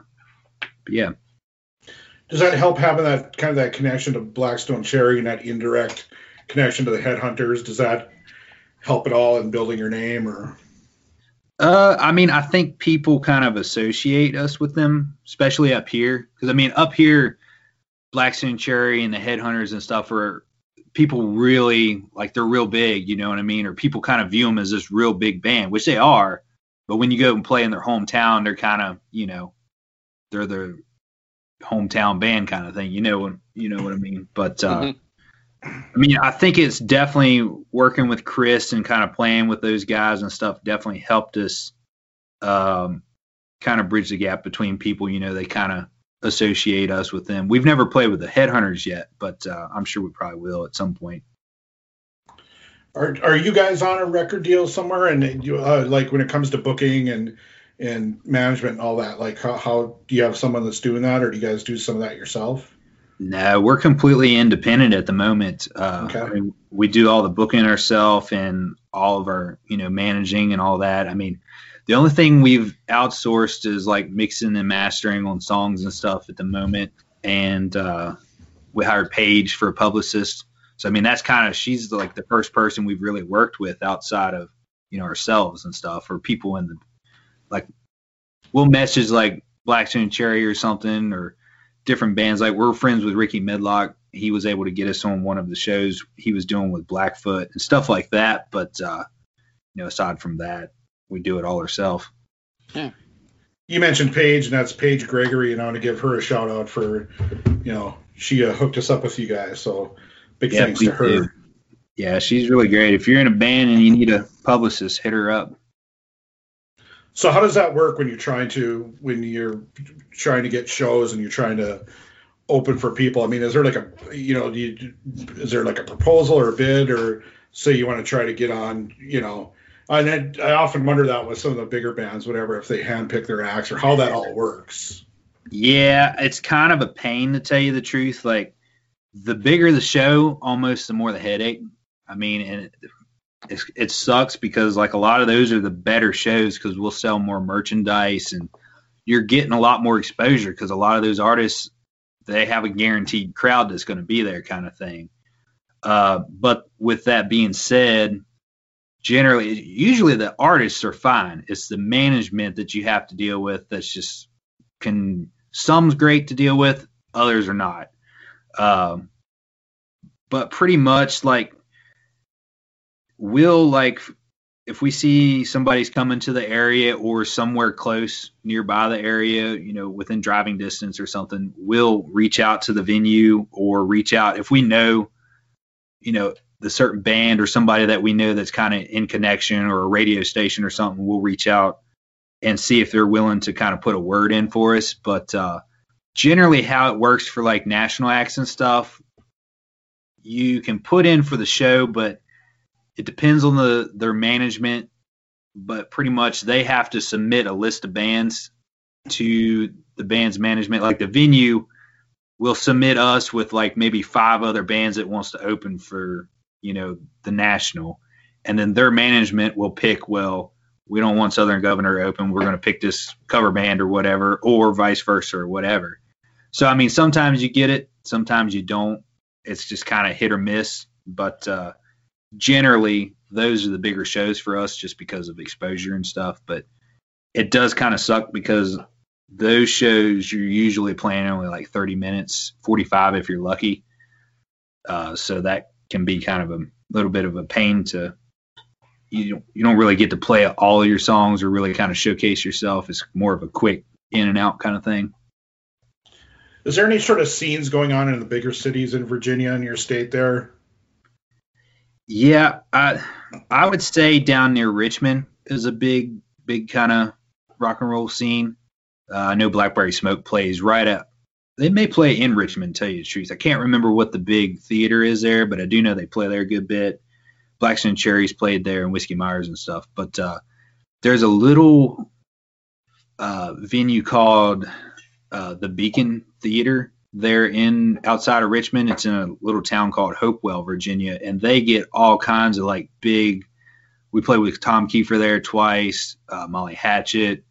but yeah. Does that help having that kind of that connection to Black Stone Cherry and that indirect connection to the headhunters? Does that help at all in building your name or? Uh, I mean, I think people kind of associate us with them, especially up here. Because I mean, up here, Black Stone Cherry and the Headhunters and stuff are people really like they're real big, you know what I mean? Or people kind of view them as this real big band, which they are. But when you go and play in their hometown, they're kind of, you know, they're the hometown band kind of thing. You know what you know what I mean? But uh, mm-hmm. I mean, I think it's definitely working with Chris and kind of playing with those guys and stuff definitely helped us um, kind of bridge the gap between people. You know, they kind of associate us with them. We've never played with the Headhunters yet, but uh, I'm sure we probably will at some point. Are Are you guys on a record deal somewhere? And you, uh, like when it comes to booking and and management and all that, like how, how do you have someone that's doing that, or do you guys do some of that yourself? No, we're completely independent at the moment. Uh, okay. I mean, we do all the booking ourselves and all of our, you know, managing and all that. I mean, the only thing we've outsourced is like mixing and mastering on songs and stuff at the moment. And uh, we hired Paige for a publicist. So I mean, that's kind of she's like the first person we've really worked with outside of you know ourselves and stuff, or people in the like. We'll message like Black Stone Cherry or something, or different bands. Like we're friends with Rickey Medlocke. He was able to get us on one of the shows he was doing with Blackfoot and stuff like that. But uh, you know, aside from that, we do it all ourselves. Yeah. You mentioned Paige, and that's Paige Gregory, and I want to give her a shout out for, you know, she uh, hooked us up with you guys. So big yeah, thanks to her. Do. Yeah, she's really great. If you're in a band and you need a publicist, hit her up. So how does that work when you're trying to when you're trying to get shows and you're trying to open for people? I mean, is there like a you know, you, is there like a proposal or a bid or say you want to try to get on, you know? And I, I often wonder that with some of the bigger bands, whatever, if they handpick their acts or how that all works. Yeah, it's kind of a pain to tell you the truth. Like the bigger the show, almost the more the headache. I mean, and it, it sucks because like a lot of those are the better shows because we'll sell more merchandise and you're getting a lot more exposure because a lot of those artists they have a guaranteed crowd that's going to be there kind of thing. Uh, but with that being said, generally, usually the artists are fine. It's the management that you have to deal with that's just can some's great to deal with, others are not. Um, but pretty much like we'll like if we see somebody's coming to the area or somewhere close nearby the area, you know, within driving distance or something, we'll reach out to the venue or reach out if we know, you know, the certain band or somebody that we know that's kind of in connection or a radio station or something, we'll reach out and see if they're willing to kind of put a word in for us. But uh, generally, how it works for like national acts and stuff, you can put in for the show, but it depends on the their management, but pretty much they have to submit a list of bands to the band's management. Like the venue will submit us with like maybe five other bands that wants to open for you know the national, and then their management will pick well. We don't want Southern Governor open. We're going to pick this cover band or whatever, or vice versa or whatever. So I mean, sometimes you get it, sometimes you don't. It's just kind of hit or miss. But uh, generally those are the bigger shows for us just because of exposure and stuff. But it does kind of suck because those shows you're usually playing only like 30 minutes, 45 if you're lucky. Uh, so that can be kind of a little bit of a pain to you don't, you don't really get to play all of your songs or really kind of showcase yourself. It's more of a quick in and out kind of thing. Is there any sort of scenes going on in the bigger cities in Virginia in your state there? Yeah, I I would say down near Richmond is a big big kind of rock and roll scene. Uh, I know Blackberry Smoke plays right at. They may play in Richmond. Tell you the truth, I can't remember what the big theater is there, but I do know they play there a good bit. Black Stone Cherries played there and Whiskey Myers and stuff. But uh, there's a little uh, venue called uh, the Beacon Theater they're in outside of Richmond. It's in a little town called Hopewell, Virginia, and they get all kinds of like big. We played with Tom Kiefer there twice, uh, Molly Hatchet,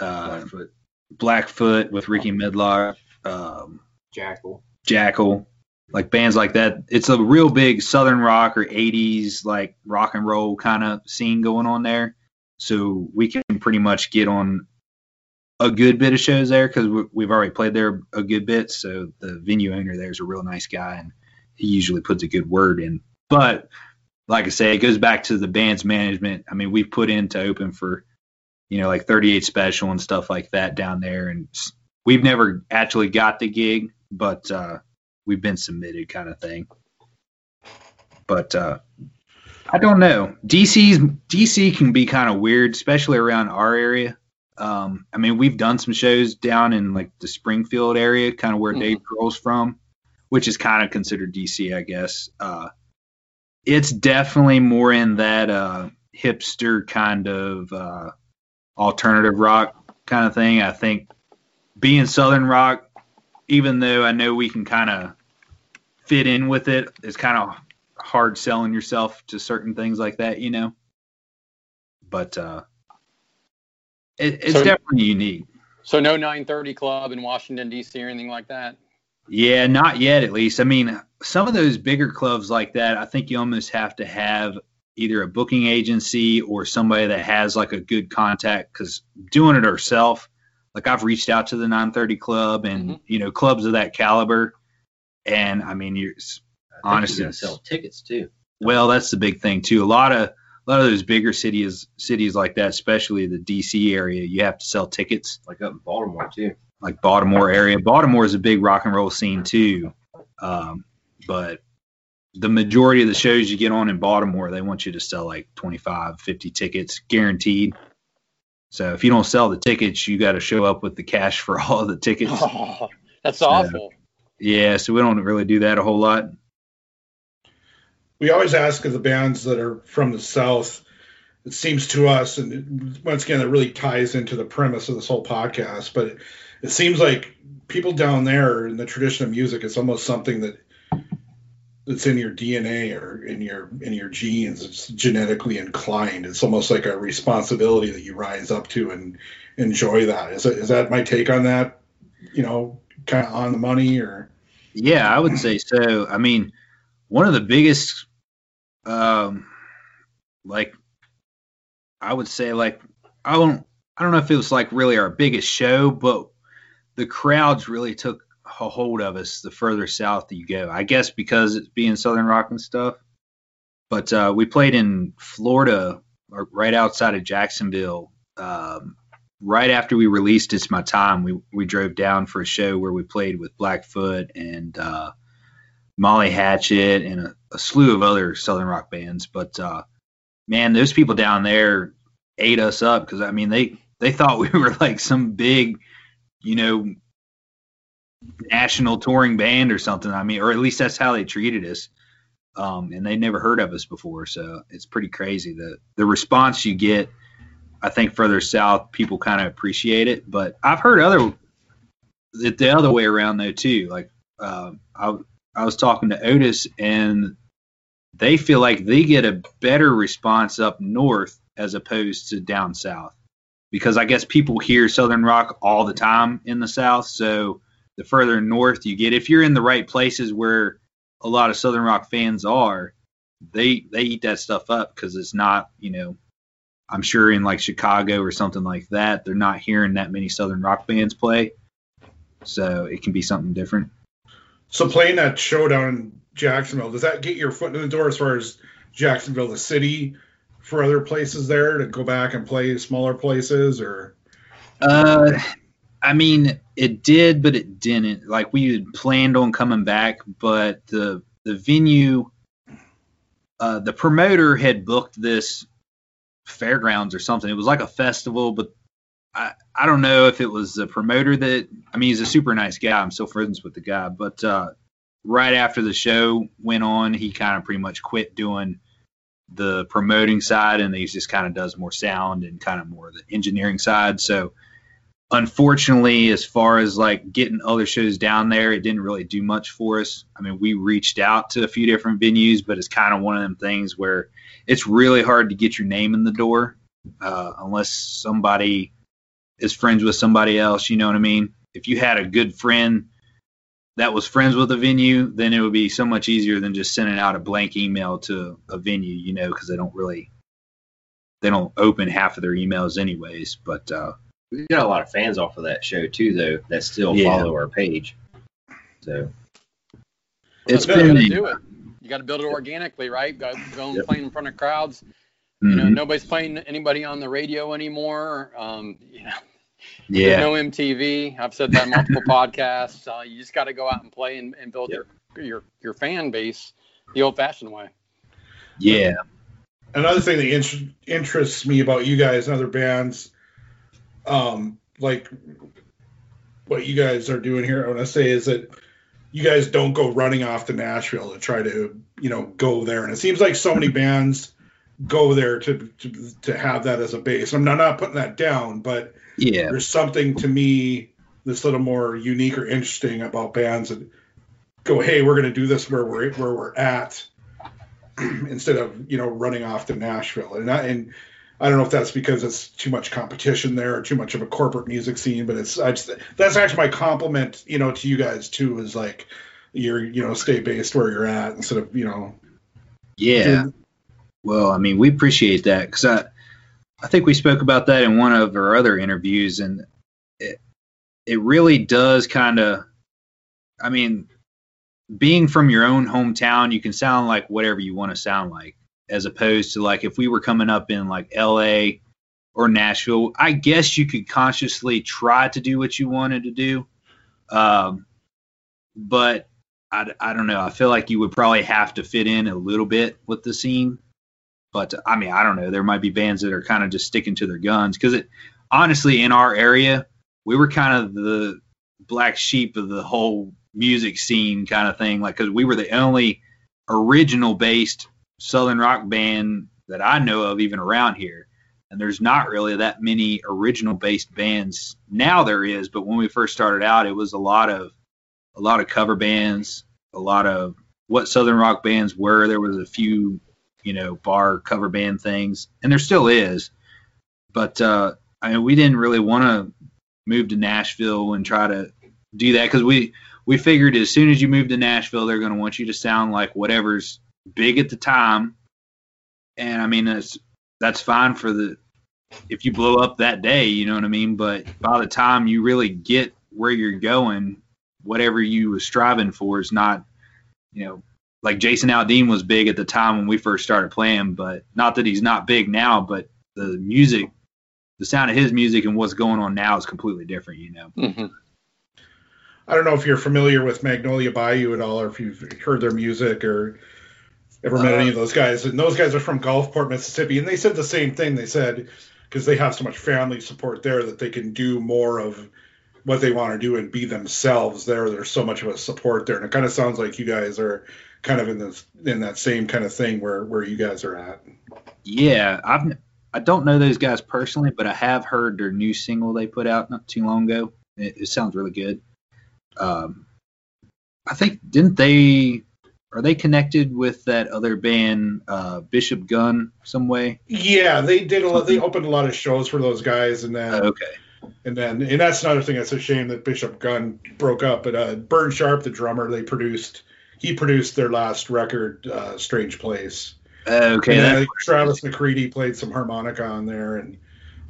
uh, Blackfoot. Blackfoot with Rickey Medlocke, um, Jackal, Jackyl, like bands like that. It's a real big Southern rock or '80s like rock and roll kind of scene going on there. So we can pretty much get on a good bit of shows there because we've already played there a good bit. So the venue owner there is a real nice guy, and he usually puts a good word in. But like I say, it goes back to the band's management. I mean, we put in to open for, you know, like 38 special and stuff like that down there, and we've never actually got the gig, but uh, we've been submitted, kind of thing. But uh, I don't know. DC's DC can be kind of weird, especially around our area. Um, I mean, we've done some shows down in like the Springfield area, kind of where mm-hmm. Dave Grohl's from, which is kind of considered DC, I guess. Uh, it's definitely more in that uh, hipster kind of uh, alternative rock kind of thing. I think being Southern rock, even though I know we can kind of fit in with it, it, is kind of hard selling yourself to certain things like that, you know. But uh, it, it's so, definitely unique. So no 930 club in Washington D.C. or anything like that. Yeah, not yet. At least, I mean, some of those bigger clubs like that, I think you almost have to have either a booking agency or somebody that has like a good contact. Because doing it herself like I've reached out to the 930 club and mm-hmm. you know clubs of that caliber, and I mean, you're honestly you sell tickets too. Well, that's the big thing too. A lot of a lot of those bigger cities cities like that, especially the DC area, you have to sell tickets. Like up in Baltimore too. Like Baltimore area. Baltimore is a big rock and roll scene too. Um, but the majority of the shows you get on in Baltimore, they want you to sell like 25, 50 tickets guaranteed. So if you don't sell the tickets, you got to show up with the cash for all the tickets. Oh, that's so, awful. Yeah, so we don't really do that a whole lot we always ask of the bands that are from the South. It seems to us, and once again, it really ties into the premise of this whole podcast. But it, it seems like people down there in the tradition of music, it's almost something that that's in your DNA or in your in your genes. It's genetically inclined. It's almost like a responsibility that you rise up to and enjoy that. Is that, is that my take on that? You know, kind of on the money or? Yeah, I would say so. I mean, one of the biggest um, like I would say like I don't I don't know if it was like really our biggest show, but the crowds really took a hold of us the further south you go. I guess because it's being Southern rock and stuff. But uh, we played in Florida, right outside of Jacksonville. Um, right after we released "It's My Time," we we drove down for a show where we played with Blackfoot and uh, Molly Hatchet and a, a, slew of other Southern rock bands. But uh, man, those people down there ate us up because I mean they they thought we were like some big, you know, national touring band or something. I mean, or at least that's how they treated us. Um, and they never heard of us before, so it's pretty crazy the the response you get. I think further south, people kind of appreciate it, but I've heard other the other way around though too. Like uh, I I was talking to Otis, and they feel like they get a better response up north as opposed to down south. Because I guess people hear Southern rock all the time in the South. So the further north you get, if you're in the right places where a lot of Southern rock fans are, they they eat that stuff up because it's not, you know, I'm sure in like Chicago or something like that, they're not hearing that many Southern rock bands play. So it can be something different. So playing that showdown in Jacksonville, does that get your foot in the door as far as Jacksonville, the city, for other places there to go back and play smaller places, or? Uh, I mean, it did, but it didn't. Like we had planned on coming back, but the the venue, uh, the promoter had booked this fairgrounds or something. It was like a festival, but I, I don't know if it was the promoter that I mean he's a super nice guy. I'm still friends with the guy, but uh, right after the show went on, he kind of pretty much quit doing the promoting side and he just kind of does more sound and kind of more the engineering side. So unfortunately, as far as like getting other shows down there, it didn't really do much for us. I mean, we reached out to a few different venues, but it's kind of one of them things where it's really hard to get your name in the door uh, unless somebody is friends with somebody else. You know what I mean? If you had a good friend that was friends with a venue, then it would be so much easier than just sending out a blank email to a venue, you know, because they don't really they don't open half of their emails anyways. But uh, we got a lot of fans off of that show too, though that still yeah. follow our page. So It's That's the way been to do it. You got to build it organically, right? Go, go and Yep. play in front of crowds. You know, Mhm. nobody's playing anybody on the radio anymore. Um, you know, yeah. There's no MTV. I've said that in multiple podcasts. Uh, you just got to go out and play and, and build your, your your fan base the old-fashioned way. Yeah. another thing that interests me about you guys and other bands, um, like what you guys are doing here, I want to say is that you guys don't go running off to Nashville to try to, you know, go there. And it seems like so many bands go there to to, to have that as a base. I'm not, not putting that down, but Yeah. there's something to me that's a little more unique or interesting about bands that go, hey, we're going to do this where we're where we're at, instead of you know running off to Nashville. And I, and I don't know if that's because it's too much competition there or too much of a corporate music scene, but it's I just, that's actually my compliment, you know, to you guys too, is like you're you know stay based where you're at instead of you know Yeah. doing- Well, I mean, we appreciate that because I, I think we spoke about that in one of our other interviews, and it, it really does kind of, I mean, being from your own hometown, you can sound like whatever you want to sound like, as opposed to like if we were coming up in like L.A. or Nashville, I guess you could consciously try to do what you wanted to do, um, but I, I don't know. I feel like you would probably have to fit in a little bit with the scene. But I mean, I don't know. There might be bands that are kind of just sticking to their guns because it honestly in our area we were kind of the black sheep of the whole music scene kind of thing. Like because we were the only original based southern rock band that I know of even around here. And there's not really that many original based bands now. There is, but when we first started out, it was a lot of a lot of cover bands, a lot of what southern rock bands were. There was a few, you know, bar cover band things, and there still is. But uh, I mean, we didn't really want to move to Nashville and try to do that because we we figured as soon as you move to Nashville, they're going to want you to sound like whatever's big at the time. And I mean, that's that's fine for the if you blow up that day, you know what I mean. But by the time you really get where you're going, whatever you were striving for is not, you know, like Jason Aldean was big at the time when we first started playing, but not that he's not big now, but the music, the sound of his music and what's going on now is completely different, you know. Mm-hmm. I don't know if you're familiar with Magnolia Bayou at all, or if you've heard their music or ever met Uh, any of those guys. And those guys are from Gulfport, Mississippi, and they said the same thing. They said because they have so much family support there that they can do more of what they want to do and be themselves there. There's so much of a support there, and it kind of sounds like you guys are kind of in this in that same kind of thing where where you guys are at. Yeah, I've I don't know those guys personally, but I have heard their new single they put out not too long ago. It, it sounds really good. Um, I think didn't they are they connected with that other band uh, Bishop Gunn some way? Yeah, they did a lot. They opened a lot of shows for those guys, and then Oh, okay. And then, and that's another thing that's a shame that Bishop Gunn broke up. But uh, Burne Sharp, the drummer, they produced, he produced their last record, uh, Strange Place. Okay. and then that- think Travis McCready played some harmonica on there, and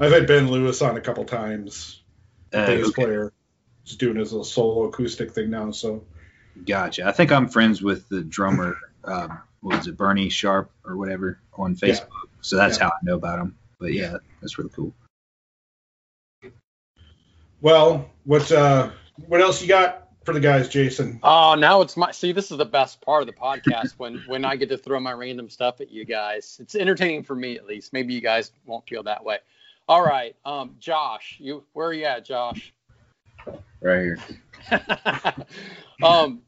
I've had Ben Lewis on a couple times, uh, bass okay. player, He's doing his little solo acoustic thing now. So Gotcha. I think I'm friends with the drummer. Um, what was it, Bernie Sharp or whatever on Facebook. So that's Yeah. how I know about him. But yeah, that's really cool. well, what uh, what else you got for the guys, Jason? Oh, now it's my see. This is the best part of the podcast when when I get to throw my random stuff at you guys. It's entertaining for me at least. Maybe you guys won't feel that way. All right, um, Josh, you where are you at, Josh? Right here. um,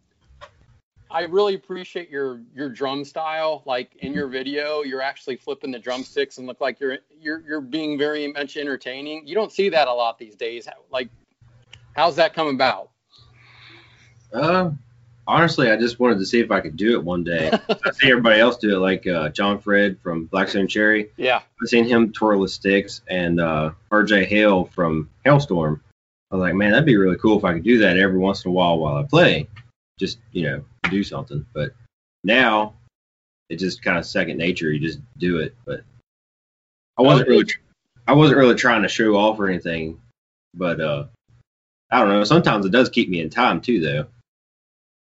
I really appreciate your your drum style. Like in your video, you're actually flipping the drumsticks and look like you're you're you're being very much entertaining. You don't see that a lot these days. Like, how's that come about? Um, honestly, I just wanted to see if I could do it one day. I see everybody else do it, like uh, John Fred from Black Stone Cherry. Yeah. I've seen him twirl the sticks, and uh, Arejay Hale from Halestorm. I was like, man, that'd be really cool if I could do that every once in a while while I play, just you know, do something. But now it's just kind of second nature. You just do it. But I wasn't really, I wasn't really trying to show off or anything. But uh, I don't know. Sometimes it does keep me in time too, though.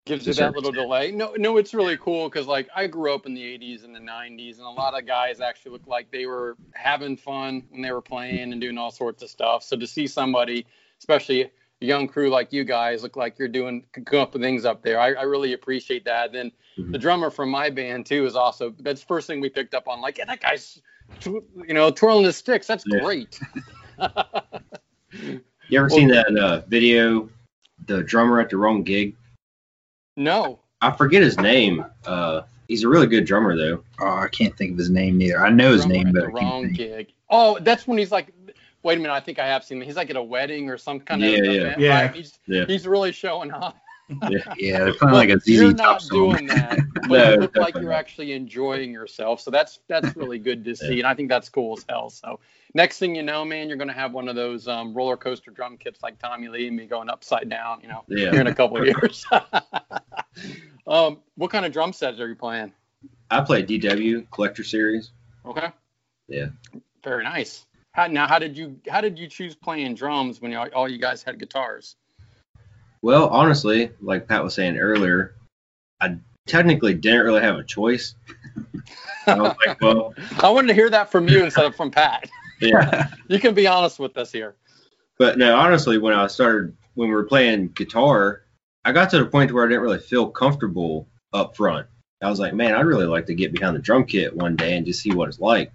gives you that little delay. No, no, it's really cool because like I grew up in the 80s and the 90s, and a lot of guys actually looked like they were having fun when they were playing and doing all sorts of stuff. So to see somebody, especially a young crew like you guys, look like you're doing come up things up there, I, I really appreciate that. Then mm-hmm. the drummer from my band too is also that's the first thing we picked up on. Like, yeah, that guy's you know twirling his sticks. That's yeah. great. you ever well, seen that uh, video? The drummer at the wrong gig. No. I forget his name. Uh, he's a really good drummer though. Oh, I can't think of his name either. I know his name, but the wrong gig. Oh, that's when he's like. Wait a minute, I think I have seen. Him. He's like at a wedding or some kind yeah, of yeah. event. Yeah. Right? He's, yeah. he's really showing off. yeah, yeah, they're of like a ZZ You're Top not song. doing that, but No, you look like you're actually enjoying yourself. So that's that's really good to see, and I think that's cool as hell. So next thing you know, man, you're gonna have one of those um, roller coaster drum kits like Tommy Lee and me going upside down. You know, Yeah. here in a couple of years. um, what kind of drum sets are you playing? I play DW Collector Series. Okay. Yeah. Very nice. How, now, how did you how did you choose playing drums when all you guys had guitars? Well, honestly, like Pat was saying earlier, I technically didn't really have a choice. I was like, well, I wanted to hear that from you instead of from Pat. yeah. You can be honest with us here. But no, honestly, when I started, when we were playing guitar, I got to the point where I didn't really feel comfortable up front. I was like, man, I'd really like to get behind the drum kit one day and just see what it's like.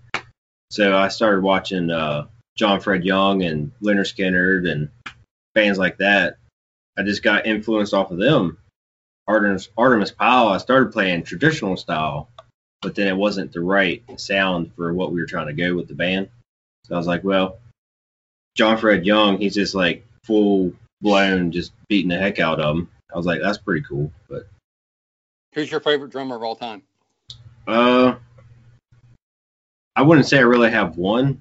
So I started watching uh, John Fred Young and Lynyrd Skynyrd and bands like that. I just got influenced off of them. Artimus, Artimus Pyle, I started playing traditional style, but then it wasn't the right sound for what we were trying to go with the band. So I was like, well, John Fred Young, he's just like full blown, just beating the heck out of him. I was like, that's pretty cool. But Who's your favorite drummer of all time? uh, I wouldn't say I really have one,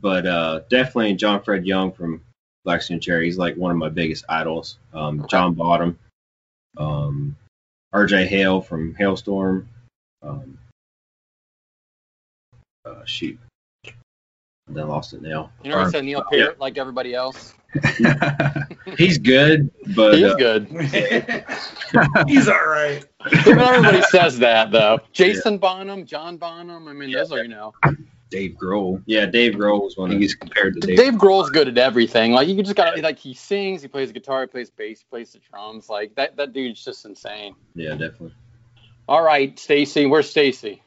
but uh, definitely John Fred Young from Black Stone Cherry. He's like one of my biggest idols. Um, Okay. John Bottom, um, Arejay Hale from Halestorm. Um, uh, shoot, I done lost it now. You never Or- said Neil Peart like everybody else. He's good, but He's uh, good. He's all right. Everybody says that though. Jason Bonham, John Bonham. I mean, those are you know. Dave Grohl. yeah, Dave Grohl was one think of he's compared to Dave. Dave Grohl's good at everything. Like you just got to like he sings, he plays guitar, he plays bass, he plays the drums. Like that that dude's just insane. yeah, definitely. All right, Stacy, where's Stacy?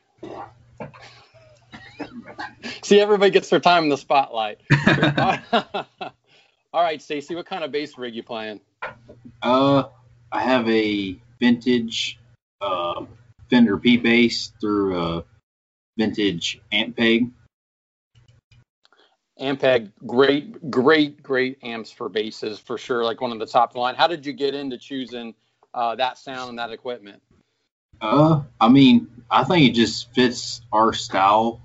See, everybody gets their time in the spotlight. All right, Stacy, what kind of bass rig you playing? Uh, I have a vintage uh, Fender P bass through a vintage Ampeg. Ampeg, great, great, great amps for basses for sure. Like one of the top of the line. How did you get into choosing uh, that sound and that equipment? Uh, I mean, I think it just fits our style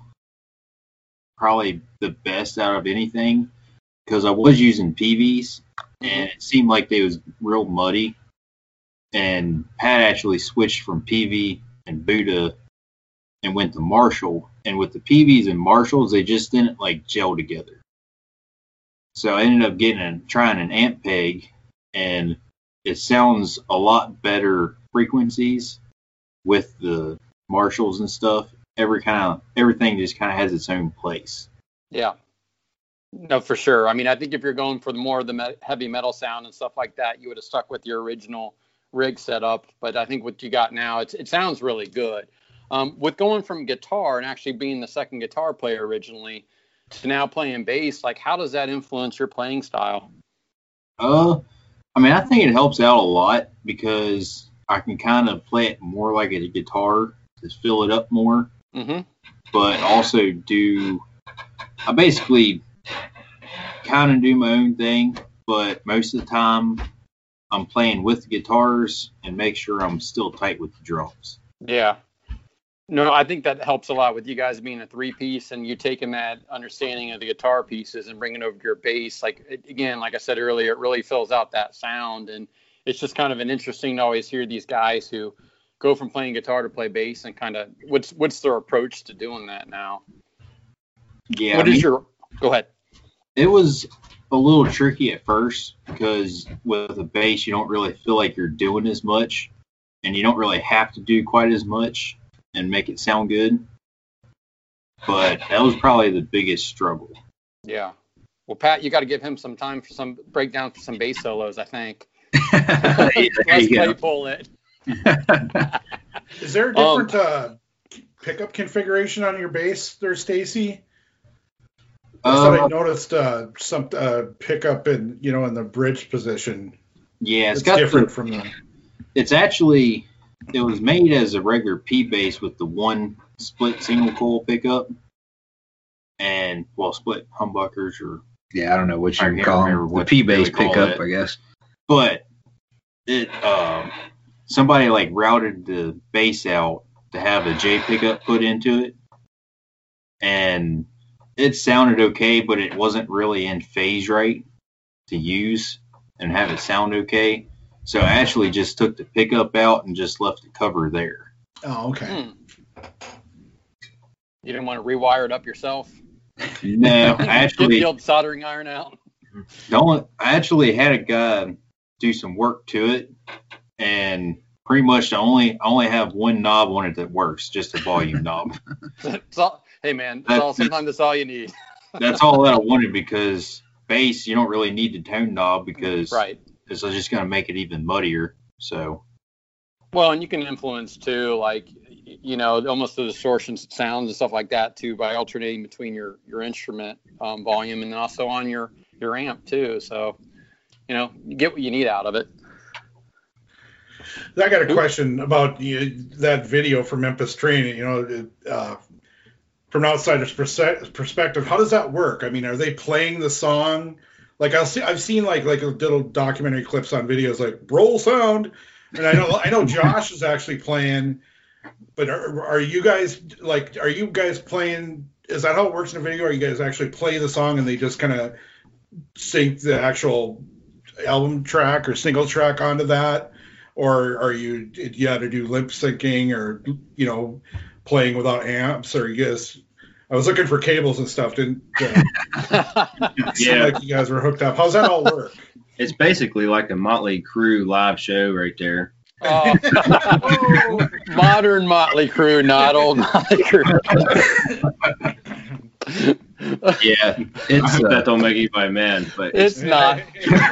probably the best out of anything because I was using Peaveys mm-hmm. and it seemed like they was real muddy. And Pat actually switched from Peavey and Budda and went to Marshall. And with the Peaveys and Marshalls, they just didn't like gel together. So I ended up getting a, trying an Ampeg, and it sounds a lot better frequencies with the Marshalls and stuff. Every kind of everything just kind of has its own place. Yeah. No, for sure. I mean, I think if you're going for the more of the me- heavy metal sound and stuff like that, you would have stuck with your original rig setup. But I think what you got now, it's, it sounds really good. Um, with going from guitar and actually being the second guitar player originally to now playing bass, like how does that influence your playing style? Uh, I mean, I think it helps out a lot because I can kind of play it more like a guitar to fill it up more, hmm but also do. I basically kind of do my own thing, but most of the time I'm playing with the guitars and make sure I'm still tight with the drums. Yeah. No, I think that helps a lot with you guys being a three piece and you taking that understanding of the guitar pieces and bringing it over to your bass. Like, again, like I said earlier, it really fills out that sound. And it's just kind of an interesting to always hear these guys who go from playing guitar to play bass and kind of what's what's their approach to doing that now. Yeah, What I is your go ahead? it was a little tricky at first because with a bass you don't really feel like you're doing as much and you don't really have to do quite as much and make it sound good. But that was probably the biggest struggle. Yeah. Well, Pat, you got to give him some time for some breakdown for some bass solos. I think. there Let's play go. pull it. Is there a Um, different uh, pickup configuration on your bass there, Stacy? I thought I Uh, noticed uh, some uh, pickup in you know in the bridge position. yeah, It's, it's got different the, from the. it's actually it was made as a regular P bass with the one split single coil pickup and well split humbuckers or yeah, I don't know what you can't call them. The P bass pickup. I guess. but it um somebody like routed the bass out to have a J pickup put into it and it sounded okay but it wasn't really in phase right to use and have it sound okay so I actually just took the pickup out and just left the cover there Oh, okay. Hmm. You didn't want to rewire it up yourself. no I Get actually the old soldering iron out. don't I actually had a guy do some work to it and pretty much I only I only have one knob on it that works just a volume knob all, hey man, that's That- all. Sometimes that's all you need. that's all that I wanted because bass you don't really need the tone knob because Right. it's just going to make it even muddier. So Well, and you can influence too, like you know, almost the distortions, sounds, and stuff like that too, by alternating between your your instrument um, volume and also on your your amp too. So, you know, you get what you need out of it. I got a question about you, that video from Memphis Train. You know, uh, from an outsider's perspective, how does that work? I mean, are they playing the song? Like I'll see, I've seen like like little documentary clips on videos like roll sound, and I know I know Josh is actually playing, but are, are you guys like are you guys playing? Is that how it works in a video? Are you guys actually play the song and they just kind of sync the actual album track or single track onto that? Or are you you had to do lip syncing or you know playing without amps or you guys I was looking for cables and stuff didn't uh, seem Yeah. like you guys were hooked up how's that all work It's basically like a Motley Crue live show right there. Oh, modern Motley Crue, not old Motley Crue. Yeah, I It's hope uh, that don't make anybody mad, but It's not.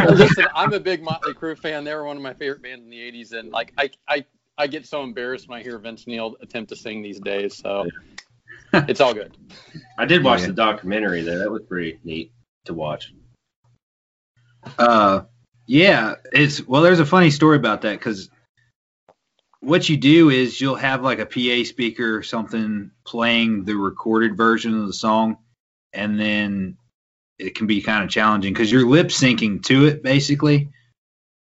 Listen, I'm a big Motley Crue fan. They were one of my favorite bands in the '80s, and like I, I, I get so embarrassed when I hear Vince Neil attempt to sing these days. So it's all good. I did watch Yeah. the documentary though. That was pretty neat to watch. Uh, yeah, it's well. There's a funny story about that because what you do is you'll have like a PA speaker or something playing the recorded version of the song, and then it can be kind of challenging because you're lip syncing to it basically,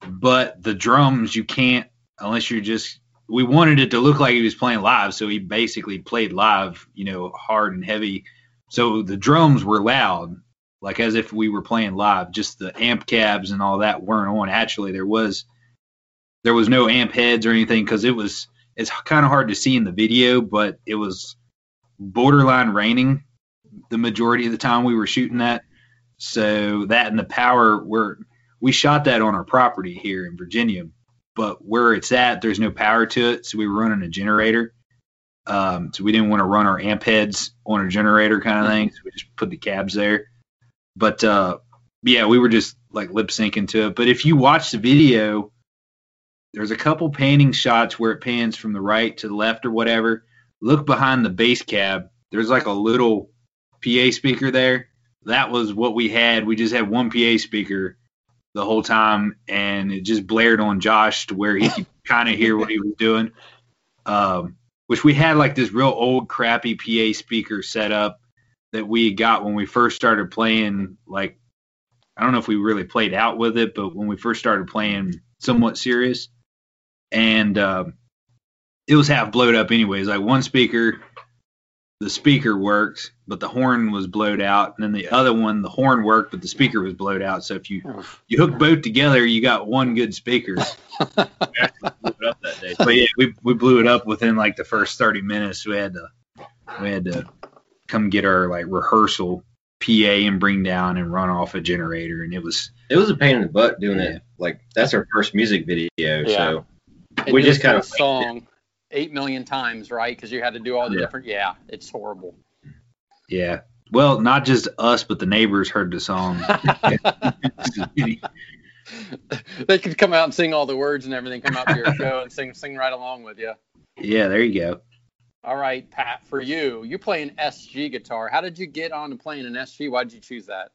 but the drums you can't unless you're just. We wanted it to look like he was playing live, so he basically played live, you know, hard and heavy. So the drums were loud, like as if we were playing live. Just the amp cabs and all that weren't on. Actually, there was there was no amp heads or anything because it was it's kind of hard to see in the video, but it was borderline raining the majority of the time we were shooting that. So that and the power were we shot that on our property here in Virginia, but where it's at, there's no power to it, so we were running a generator. Um, so we didn't want to run our amp heads on a generator kind of thing, so we just put the cabs there. But uh, yeah, we were just like lip syncing to it. But if you watch the video, there's a couple panning shots where it pans from the right to the left or whatever. Look behind the base cab. There's like a little PA speaker there. That was what we had. We just had one PA speaker the whole time, and it just blared on Josh to where he could kind of hear what he was doing. Um, which we had like this real old crappy PA speaker set up that we got when we first started playing. Like, I don't know if we really played out with it, but when we first started playing somewhat serious, and um, it was half blowed up anyways. Like one speaker, the speaker worked, but the horn was blowed out, and then the other one, the horn worked, but the speaker was blowed out. So if you you hook both together, you got one good speaker. Blew it up that day. but yeah, we we blew it up within like the first thirty minutes. We had to we had to come get our like rehearsal PA and bring down and run off a generator, and it was It was a pain in the butt doing it. Like that's our first music video, so And we just listen kind of a song eight million times, right? Because you had to do all the Yeah. different. Yeah, it's horrible. Yeah. Well, not just us, but the neighbors heard the song. they could come out and sing all the words and everything. Come out to your show and sing sing right along with you. yeah, there you go. All right, Pat, for you, you play an SG guitar. How did you get on to playing an SG? Why did you choose that?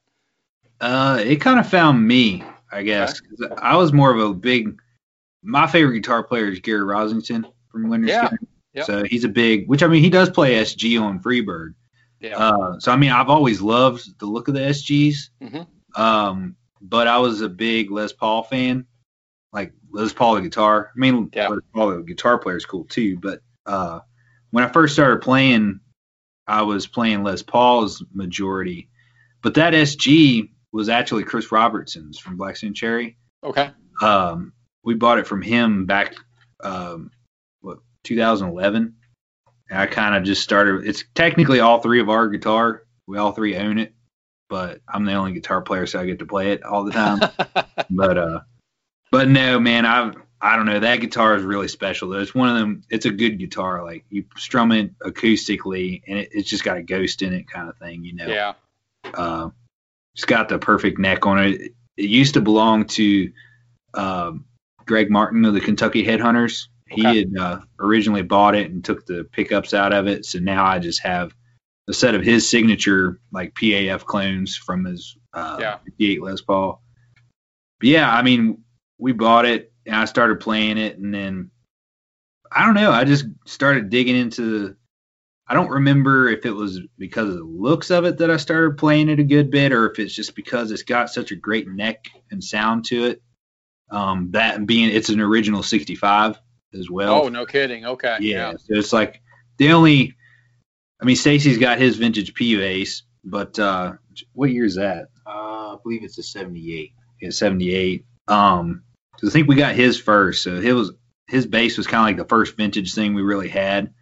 Uh, it kind of found me, I guess. 'cause I was more of a big. My favorite guitar player is Gary Rossington from Winter Yeah, Skin. yep. So he's a big, which I mean, he does play SG on Freebird. Yeah. Uh, so I mean, I've always loved the look of the SGs. Mhm. Um, but I was a big Les Paul fan, like Les Paul the guitar. I mean, Yeah. Les Paul the guitar player is cool too. But uh, when I first started playing, I was playing Les Paul's majority. But that SG was actually Chris Robertson's from Black Stone Cherry. Okay. Um, we bought it from him back, um, 2011. I kind of just started. It's technically all three of our guitar. We all three own it, but I'm the only guitar player, so I get to play it all the time. but uh, but no, man, I I don't know. That guitar is really special. Though it's one of them. It's a good guitar. Like you strum it acoustically, and it, it's just got a ghost in it, kind of thing. You know. yeah. Uh, it's got the perfect neck on it. It used to belong to um, Greg Martin of the Kentucky Headhunters. He had uh, originally bought it and took the pickups out of it. So now I just have a set of his signature like PAF clones from his uh, Yeah. 58 Les Paul. But yeah, I mean, we bought it and I started playing it, and then I don't know. I just started digging into. The I don't remember if it was because of the looks of it that I started playing it a good bit, or if it's just because it's got such a great neck and sound to it. Um, that being it's an original 65 as well. Oh, no kidding. Okay. yeah, so it's like the only. I mean, Stacy's got his vintage P bass, but uh, what year is that? Uh, I believe it's a 78. Yeah, 78. Um, 'cause I think we got his first, so it was his bass was kind of like the first vintage thing we really had.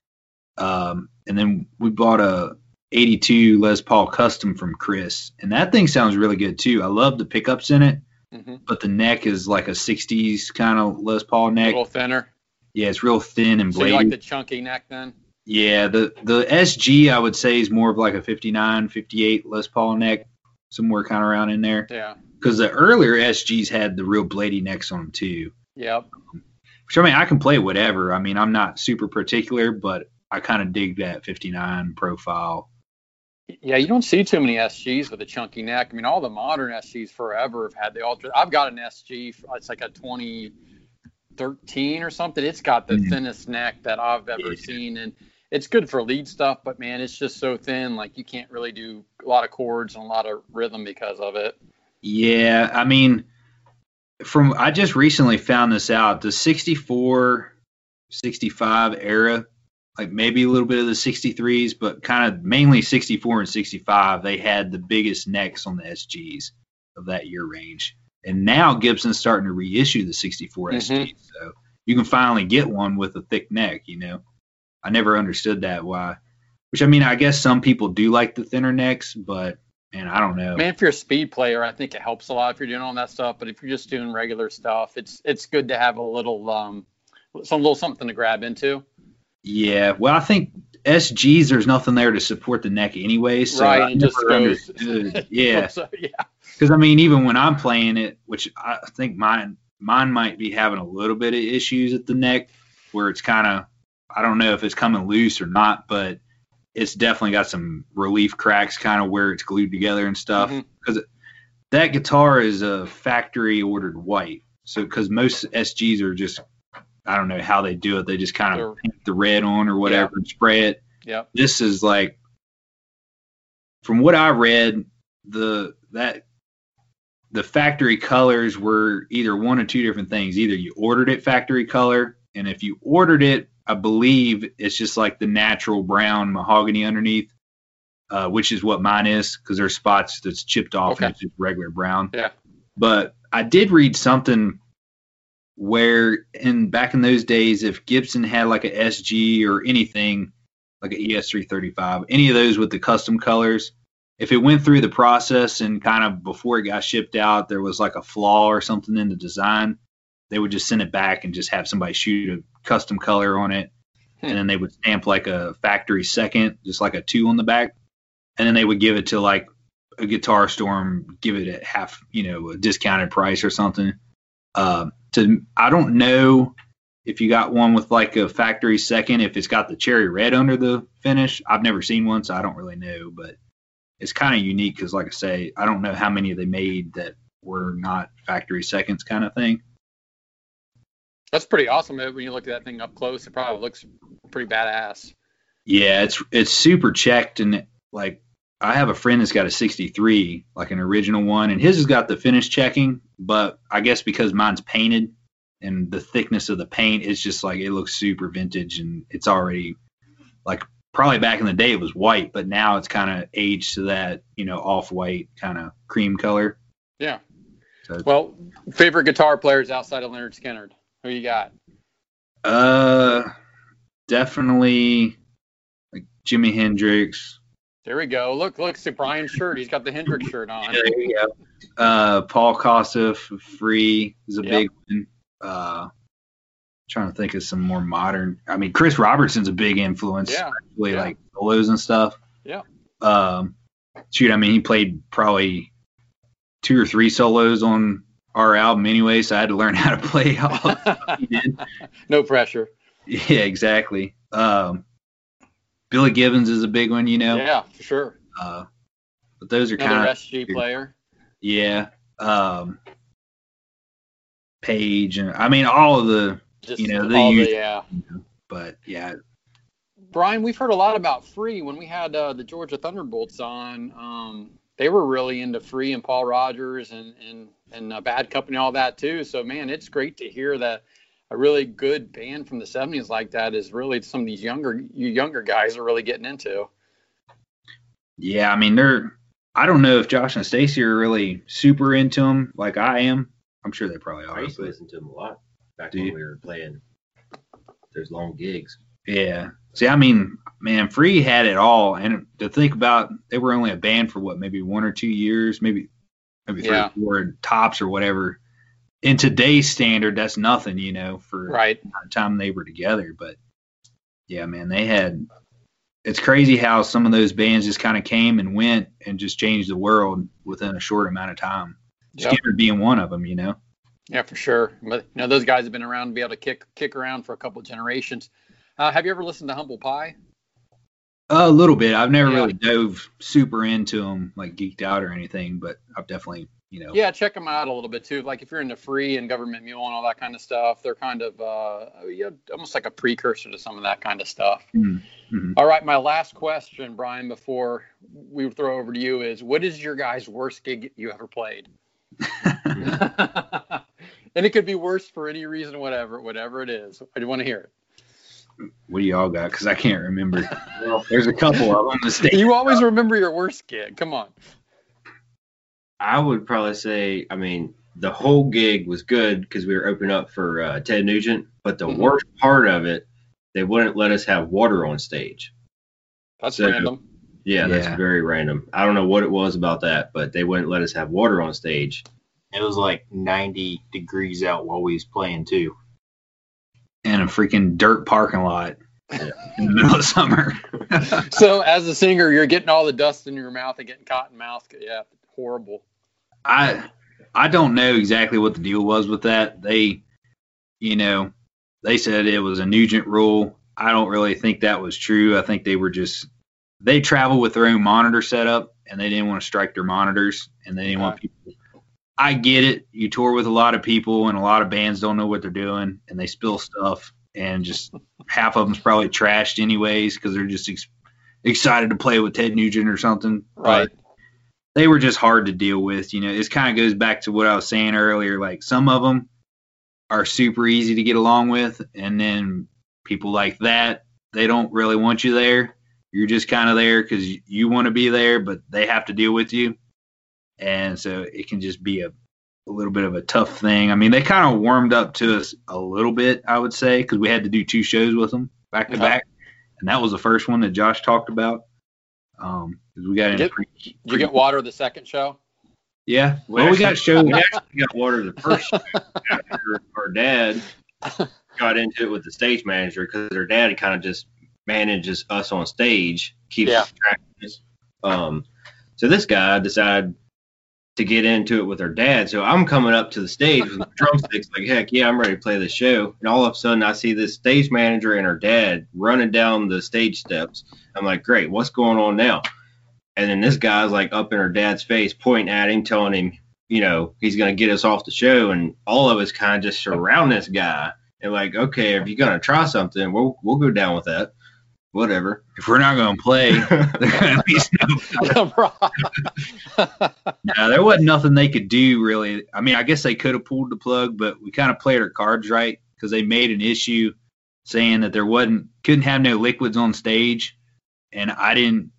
Um, and then we bought a 82 Les Paul Custom from Chris, and that thing sounds really good too. I love the pickups in it, hmm but the neck is like a 60s kind of Les Paul neck, A neck. little thinner. Yeah, it's real thin and So you bladed. like the chunky neck then? Yeah, the the SG I would say is more of like a 59, 58 Les Paul neck, somewhere kind of around in there. Yeah. Because the earlier SGs had the real blady necks on them too. Yep. Which I mean, I can play whatever. I mean, I'm not super particular, but I kind of dig that 59 profile. Yeah, you don't see too many SGs with a chunky neck. I mean, all the modern SGs forever have had the ultra. I've got an SG. It's like a 2013 or something. It's got the Mhm. thinnest neck that I've ever seen, and it's good for lead stuff. But man, it's just so thin. Like you can't really do a lot of chords and a lot of rhythm because of it. Yeah, I mean, from I just recently found this out. The 64, 65 era, like maybe a little bit of the 63s, but kind of mainly 64 and 65, they had the biggest necks on the SGs of that year range. And now Gibson's starting to reissue the 64 Mhm. SG, so you can finally get one with a thick neck. You know, I never understood that why. Which I mean, I guess some people do like the thinner necks, but man, I don't know. Man, if you're a speed player, I think it helps a lot if you're doing all that stuff. But if you're just doing regular stuff, it's it's good to have a little um some little something to grab into. Yeah, well, I think SGs there's nothing there to support the neck anyway, so Right, I just never goes- understood. Yeah, So, yeah. Because I mean, even when I'm playing it, which I think mine mine might be having a little bit of issues at the neck, where it's kind of I don't know if it's coming loose or not, but it's definitely got some relief cracks, kind of where it's glued together and stuff. Mm-hmm. Because that guitar is a factory ordered white, so because most SGs are just I don't know how they do it. They just kind of paint the red on or whatever and spray it. Yep. This is like, from what I read, the that the factory colors were either one or two different things. Either you ordered it factory color, and if you ordered it, I believe it's just like the natural brown mahogany underneath, uh, which is what mine is because there's spots that's chipped off Okay. and it's just regular brown. Yeah. But I did read something where in back in those days, if Gibson had like a SG or anything like an ES335, any of those with the custom colors, if it went through the process and kind of before it got shipped out, there was like a flaw or something in the design, they would just send it back and just have somebody shoot a custom color on it, Hmm. and then they would stamp like a factory second, just like a two on the back, and then they would give it to like a guitar store and give it at half, you know, a discounted price or something. Um, to I don't know if you got one with like a factory second, if it's got the cherry red under the finish. I've never seen one, so I don't really know, but it's kind of unique because, like I say, I don't know how many of they made that were not factory seconds kind of thing. That's pretty awesome. When you look at that thing up close, it probably looks pretty badass. Yeah, it's it's super checked and like I have a friend that's got a 63, like an original one, and his has got the finish checking, but I guess because mine's painted and the thickness of the paint it's just like it looks super vintage and it's already like probably back in the day it was white, but now it's kind of aged to that, you know, off-white kind of cream color. Yeah. So- Well, favorite guitar players outside of Lynyrd Skynyrd? Who you got? Uh definitely like Jimi Hendrix, There we go. Look, look, see Brian's shirt. He's got the Hendrix shirt on. There you go. Uh, Paul Kossoff, Free is a Yep. big one. Uh, trying to think of some more modern. I mean, Chris Robertson's a big influence. Yeah, yeah. like solos and stuff. Yeah. Um, shoot, I mean, he played probably two or three solos on our album anyway, so I had to learn how to play all he did. no pressure. Yeah, exactly. Um, Billy Gibbons is a big one, you know. Yeah, for sure. Uh, but those are kind of SG player. Yeah. Um Page and I mean all of the Just You know, the all us- the, yeah. but yeah. Brian, we've heard a lot about Free when we had uh, the Georgia Thunderbolts on. Um, they were really into Free and Paul Rodgers and and and uh, Bad Company, all that too. So man, it's great to hear that a really good band from the '70s like that is really some of these younger you younger guys are really getting into. Yeah, I mean they're I don't know if Josh and Stacy are really super into them like I am. I'm sure they probably are. I used to listen to them a lot back Do when we were playing those long gigs. Yeah. See, I mean, man, Free had it all, and to think about, they were only a band for what, maybe one or two years, maybe, maybe three, Yeah. or four tops or whatever. In today's standard, that's nothing, you know, for Right. the time they were together. But yeah, man, they had. It's crazy how some of those bands just kind of came and went and just changed the world within a short amount of time. Yep. Skynyrd being one of them, you know. Yeah, for sure. But you know, those guys have been around to be able to kick kick around for a couple of generations. Uh, have you ever listened to Humble Pie? A little bit. I've never Yeah. really dove super into them, like geeked out or anything, but I've definitely, you know. Yeah, check them out a little bit too. Like if you're into free and gov't mule and all that kind of stuff, they're kind of uh, yeah, almost like a precursor to some of that kind of stuff. Mhm. Mhm. All right, my last question, Brian, before we throw over to you is, what is your guys' worst gig you ever played? and it could be worse for any reason, whatever, whatever it is. I do want to hear it. What do y'all got? Because I can't remember. well, There's a couple of them. The it. state. You always remember your worst gig. Come on. I would probably say, I mean, the whole gig was good because we were opening up for uh, Ted Nugent, but the Mhm. worst part of it, they wouldn't let us have water on stage. That's So- random. Yeah, that's Yeah. very random. I don't know what it was about that, but they wouldn't let us have water on stage. It was like 90 degrees out while we was playing too. in a freaking dirt parking lot in the middle of summer. So as a singer, you're getting all the dust in your mouth and getting cotton mouth. Yeah, horrible. I I don't know exactly what the deal was with that. They, you know, they said it was a Nugent rule. I don't really think that was true. I think they were just they travel with their own monitor setup and they didn't want to strike their monitors and they didn't want Okay. people. I get it. You tour with a lot of people and a lot of bands don't know what they're doing and they spill stuff and just half of them's probably trashed anyways because they're just ex- excited to play with Ted Nugent or something. Right. But they were just hard to deal with. You know, it kind of goes back to what I was saying earlier. Like some of them are super easy to get along with, and then people like that, they don't really want you there. You're just kind of there because you, you want to be there, but they have to deal with you, and so it can just be a, a little bit of a tough thing. I mean, they kind of warmed up to us a little bit, I would say, because we had to do two shows with them back to Yeah. back, and that was the first one that Josh talked about. Um, we got in Get- pre- Did you get water the second show? Yeah. We Well, we actually- got show. We actually got water the first show after our dad got into it with the stage manager because their dad kind of just manages us on stage, keeps Yeah. track of us. Um, so this guy decided to get into it with her dad. So I'm coming up to the stage with drumsticks, like, heck yeah, I'm ready to play the show. And all of a sudden, I see this stage manager and her dad running down the stage steps. I'm like, great, what's going on now? And then this guy's like up in her dad's face, pointing at him, telling him, you know, he's going to get us off the show. And all of us kind of just surround this guy and like, okay, if you're going to try something, we'll, we'll go down with that. Whatever. If we're not going to play, no No, there wasn't nothing they could do really. I mean, I guess they could have pulled the plug, but we kind of played our cards right because they made an issue saying that there wasn't couldn't have no liquids on stage, and I didn't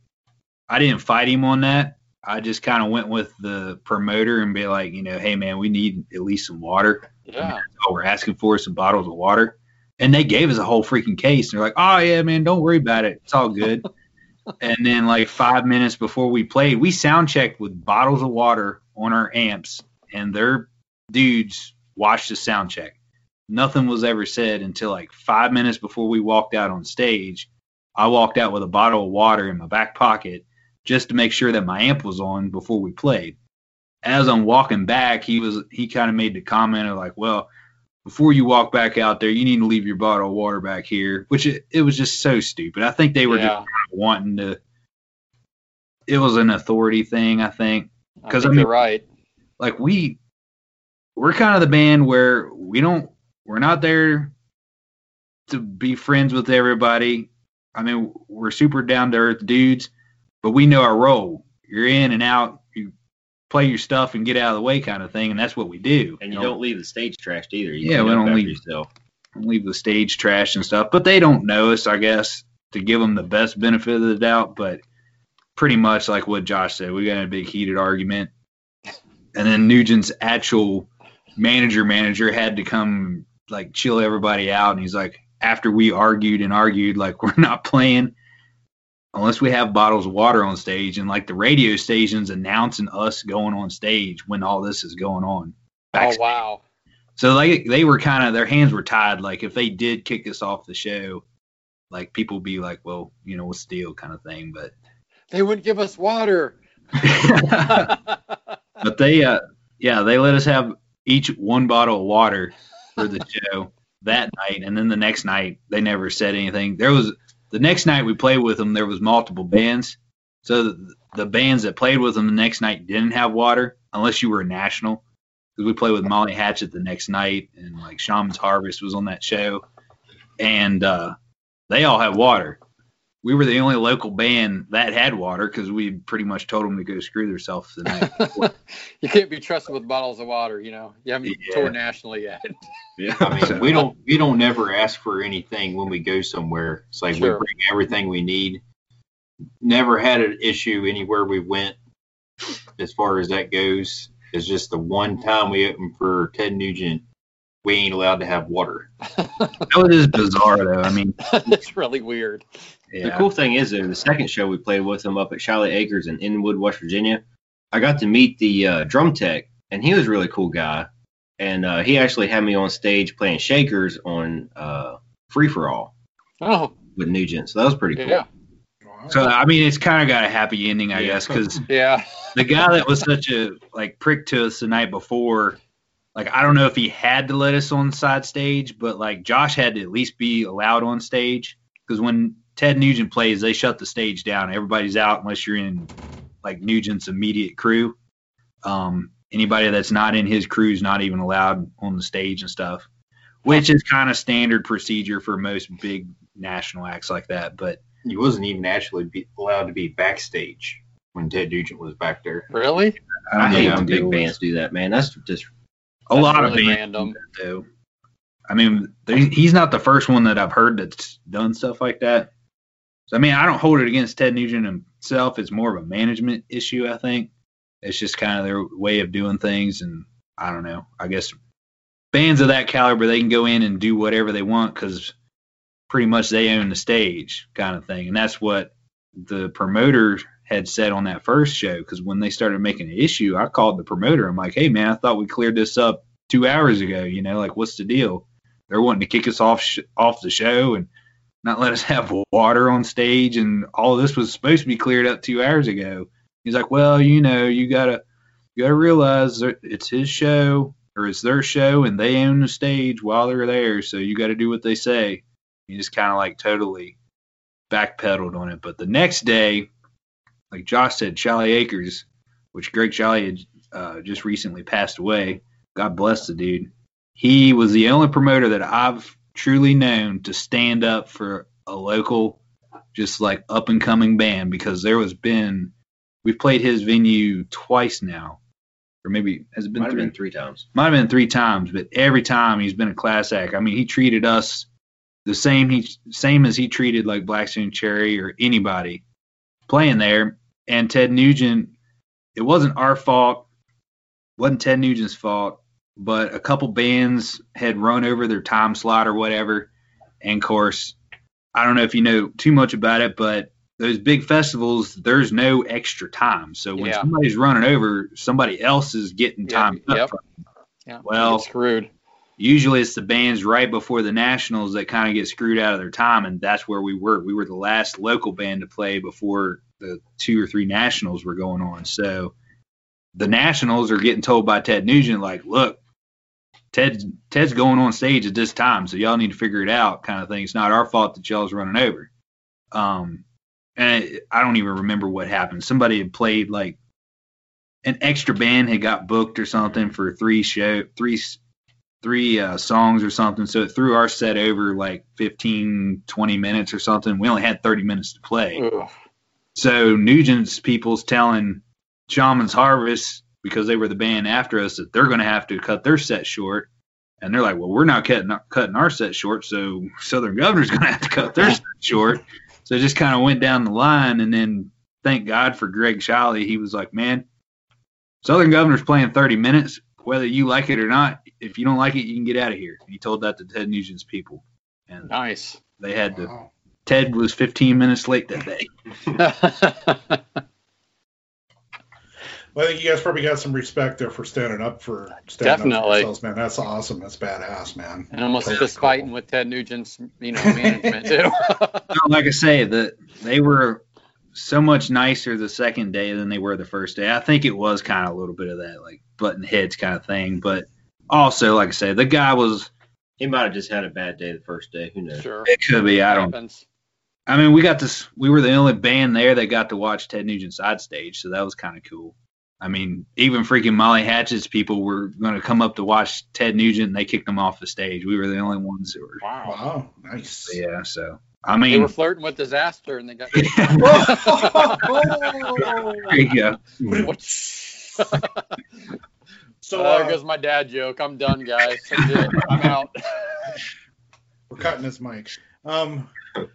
I didn't fight him on that. I just kind of went with the promoter and be like, you know, hey man, we need at least some water. yeah. All we're asking for is some bottles of water. And they gave us a whole freaking case. And they're like, oh, yeah, man, don't worry about it. It's all good. and then, like, five minutes before we played, we sound checked with bottles of water on our amps. And their dudes watched the sound check. Nothing was ever said until like five minutes before we walked out on stage. I walked out with a bottle of water in my back pocket just to make sure that my amp was on before we played. As I'm walking back, he was he kind of made the comment of like, well, before you walk back out there, you need to leave your bottle of water back here, which it, it was just so stupid. I think they were just yeah. of wanting to. It was an authority thing, I think. Because think I mean- you're right. Like we, we're kind of the band where we don't, we're not there to be friends with everybody. I mean, we're super down to earth dudes, but we know our role. You're in and out. Play your stuff and get out of the way, kind of thing, and that's what we do. And you know? don't leave the stage trashed either. You Yeah, we don't leave- yourself. leave the stage trash and stuff. But they don't know us, I guess, to give them the best benefit of the doubt. But pretty much like what Josh said, we got a big heated argument, and then Nugent's actual manager manager had to come like chill everybody out, and he's like, after we argued and argued, like we're not playing unless we have bottles of water on stage, and like the radio stations announcing us going on stage when all this is going on. Oh wow. So like they were kind of their hands were tied. Like if they did kick us off the show, like people would be like, well, you know, what's the deal, kind of thing. But They wouldn't give us water. but they, uh, yeah, they let us have each one bottle of water for the show that night, and then the next night they never said anything. There was the next night we played with them. There was multiple bands, so the, bands that played with them the next night didn't have water unless you were a national. Because we played with Molly Hatchet the next night, and like Shaman's Harvest was on that show, and uh, they all had water. We were the only local band that had water because we pretty much told them to go screw themselves the night. before. you can't be trusted with bottles of water. You know, you haven't Yeah. toured nationally yet. Yeah. I mean, So- we don't we don't never ask for anything when we go somewhere. It's like Sure. we bring everything we need. Never had an issue anywhere we went as far as that goes. It's just the one time we opened for Ted Nugent, we ain't allowed to have water. that was just bizarre, though. I mean, it's really weird. Yeah. The cool thing is, though, the second show we played with them up at Shiley Acres in Inwood, West Virginia, I got to meet the uh, drum tech, and he was a really cool guy. And uh, he actually had me on stage playing shakers on uh, Free for All Oh, with Nugent. So that was pretty cool. yeah, So I mean, it's kind of got a happy ending, I Yeah. guess, because yeah. the guy that was such a like prick to us the night before, like I don't know if he had to let us on side stage, but like Josh had to at least be allowed on stage because when Ted Nugent plays, they shut the stage down. Everybody's out unless you're in like Nugent's immediate crew. Um, anybody that's not in his crew is not even allowed on the stage and stuff, which is kind of standard procedure for most big national acts like that. But He wasn't even actually be allowed to be backstage when Ted Nugent was back there. Really? I I don't hate when big bands do that, man. That's just A That's lot of really bands random. do that, though. I mean, there- he's not the first one that I've heard that's done stuff like that. So I mean, I don't hold it against Ted Nugent himself. It's more of a management issue, I think. It's just kind of their way of doing things, and I don't know. I guess bands of that caliber, they can go in and do whatever they want because pretty much they own the stage, kind of thing. And that's what the promoter had said on that first show. Because when they started making an issue, I called the promoter. I'm like, hey man, I thought we cleared this up two hours ago. You know, like what's the deal? They're wanting to kick us off sh- off the show and not let us have water on stage, and all this was supposed to be cleared up two hours ago. He's like, well, you know, you gotta you gotta realize that it's his show or it's their show, and they own the stage while they're there, so you got to do what they say. He just kind of like totally backpedaled on it. But the next day, like Josh said, Shiley Acres, which Greg Shiley had uh, just recently passed away. God bless the dude. He was the only promoter that I've truly known to stand up for a local, just like up and coming band because there was been we've played his venue twice now, or maybe has it been three? been three times. Might have been three times, but every time he's been a class act. I mean, he treated us the same he same as he treated like Black Stone Cherry or anybody playing there. And Ted Nugent, it wasn't our fault, wasn't Ted Nugent's fault, but a couple bands had run over their time slot or whatever. And of course, I don't know if you know too much about it, but those big festivals, there's no extra time. So when Yeah. somebody's running over, somebody else is getting Yeah, time up yep. Yeah. Well- screwed. usually it's the bands right before the nationals that kind of get screwed out of their time and that's where we were we were the last local band to play before the two or three nationals were going on so the nationals are getting told by ted nugent like look ted ted's going on stage at this time so y'all need to figure it out kind of thing it's not our fault that y'all's running over um and it, i don't even remember what happened somebody had played like an extra band had got booked or something for three show three three uh, songs or something. So it threw our set over like 15, 20 minutes or something. We only had 30 minutes to play. Ugh. So Nugent's people's telling Shaman's Harvest, because they were the band after us, that they're going to have to cut their set short. And they're like, well, we're not cutting, cutting our set short. So Southern Governor's going to have to cut their set short. So it just kind of went down the line. And then thank God for Greg Shiley. He was like, man, Southern Governor's playing 30 minutes whether you like it or not, if you don't like it, you can get out of here. He told that to Ted Nugent's people, and Nice. they had to. Wow. Ted was 15 minutes late that day. Well, I think you guys probably got some respect there for standing up for standing up Definitely. for yourselves, man. That's awesome. That's badass, man. and almost Totally fist cool. fighting with Ted Nugent's, you know, management too. No, like I say, the they were so much nicer the second day than they were the first day. I think it was kind of a little bit of that like button heads kind of thing, but also like I say, the guy was. He might have just had a bad day the first day. Who knows? sure. It could be. I don't. Happens. I mean, we got this. We were the only band there that got to watch Ted Nugent side stage, so that was kind of cool. I mean, even freaking Molly Hatchet's people were going to come up to watch Ted Nugent, and they kicked them off the stage. We were the only ones that were. Wow. Wow, nice. Yeah, so I mean, They were flirting with disaster and they got. there you go. so Uh, uh, there goes my dad joke. I'm done, guys. I'm out. we're cutting his mic. Um, my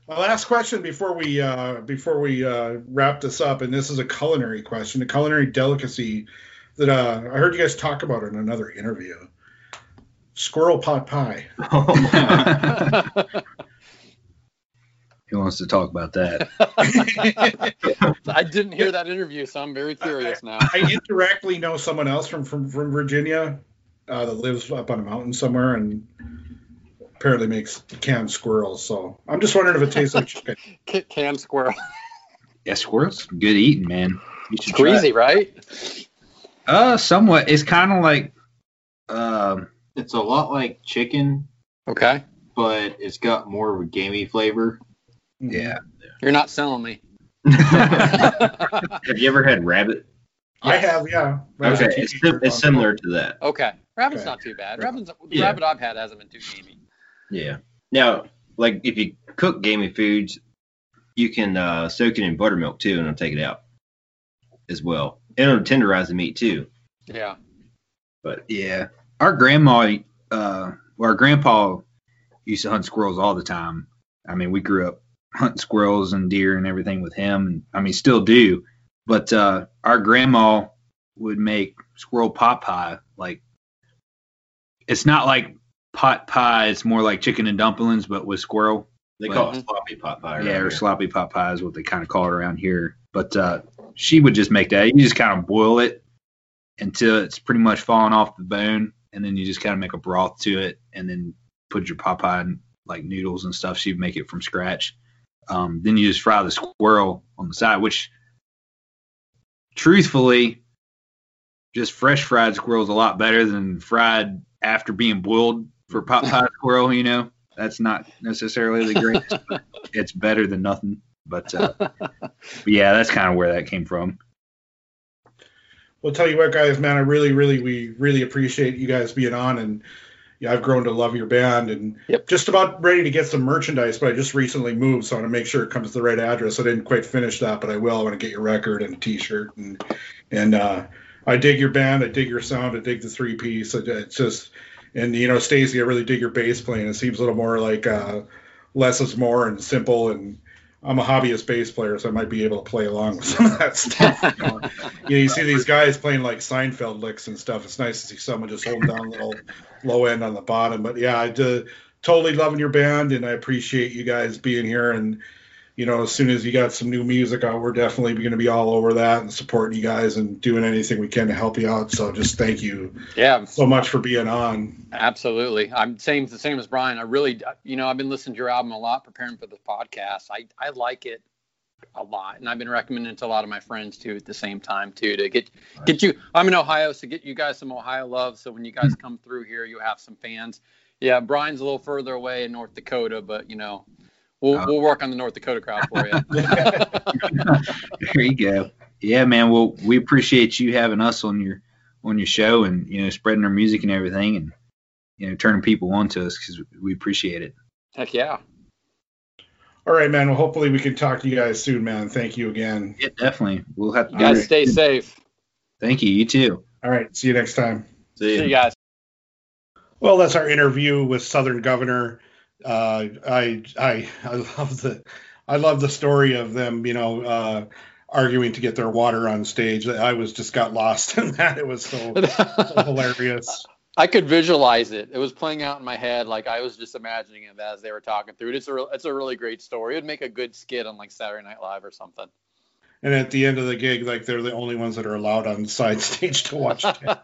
last question before we uh, before we uh, wrap this up, and this is a culinary question, a culinary delicacy that uh, I heard you guys talk about in another interview. Squirrel pot pie. Who wants to talk about that? I didn't hear that interview, so I'm very curious now. I indirectly know someone else from from, from Virginia uh, that lives up on a mountain somewhere and apparently makes canned squirrels. So I'm just wondering if it tastes like chicken. Ca- Canned squirrel. Yeah, squirrels, good eating, man. You It's should try it. greasy, right? Uh, somewhat. It's kind of like, um, It's a lot like chicken, Okay. but it's got more of a gamey flavor. yeah. You're not selling me. Have you ever had rabbit? I have, yeah. Okay, it's, it's similar to that. Okay. Rabbit's Okay. not too bad. Rabbit's, the Yeah. rabbit I've had hasn't been too gamey. Yeah. Now, like if you cook gamey foods, you can uh, soak it in buttermilk too, and it'll take it out as well. And it'll tenderize the meat too. Yeah. But Yeah. Our grandma, uh, well, our grandpa used to hunt squirrels all the time. I mean, we grew up hunting squirrels and deer and everything with him, and I mean, still do. But uh, our grandma would make squirrel pot pie. Like, it's not like pot pie; it's more like chicken and dumplings, but with squirrel. they call Mhm. it sloppy pot pie. yeah, or here. sloppy pot pie is what they kind of call it around here. But uh, she would just make that. You just kind of boil it until it's pretty much falling off the bone, and then you just kind of make a broth to it, and then put your Popeye like noodles and stuff. She'd make it from scratch. Um, then you just fry the squirrel on the side, which truthfully, just fresh fried squirrel is a lot better than fried after being boiled for pot pie squirrel. You know, that's not necessarily the greatest, but it's better than nothing. But, uh, but yeah, that's kind of where that came from. Well, tell you what, guys, man, I really, really, we really appreciate you guys being on, and yeah, I've grown to love your band, and Yep. just about ready to get some merchandise. But I just recently moved, so I want to make sure it comes to the right address. I didn't quite finish that, but I will. I want to get your record and a T-shirt, and and uh, I dig your band, I dig your sound, I dig the three piece. It, it's just, and you know, Stacy, I really dig your bass playing. It seems a little more like uh, less is more and simple and. I'm a hobbyist bass player, so I might be able to play along with some of that stuff. You, know? you, know, you see these guys playing like Seinfeld licks and stuff. It's nice to see someone just holding down a little low end on the bottom. But yeah, I do, totally loving your band, and I appreciate you guys being here. And you know, as soon as you got some new music out, we're definitely going to be all over that and supporting you guys and doing anything we can to help you out. So just thank you Yeah, so much for being on. absolutely. I'm same the same as Brian. I really, you know, I've been listening to your album a lot, preparing for the podcast. I I like it a lot, and I've been recommending it to a lot of my friends too at the same time too to get get you. I'm in Ohio, so get you guys some Ohio love. So when you guys hmm. come through here, you have some fans. Yeah, Brian's a little further away in North Dakota, but you know, we'll Oh. we'll work on the North Dakota crowd for you. there you go. Yeah, man. Well, we appreciate you having us on your on your show and you know spreading our music and everything, and you know turning people on to us because we appreciate it. Heck yeah. All right, man. Well, hopefully we can talk to you guys soon, man. Thank you again. Yeah, definitely. We'll have to. You guys it. stay safe. Thank you. You too. All right. See you next time. See you guys. Well, that's our interview with Southern Governor. Uh, I I I love the I love the story of them, you know, uh, arguing to get their water on stage. I was just got lost in that. It was so, so hilarious. I could visualize it. It was playing out in my head, like I was just imagining it as they were talking through it. It's a real, it's a really great story. It'd make a good skit on like Saturday Night Live or something. And at the end of the gig, like they're the only ones that are allowed on side stage to watch Ted,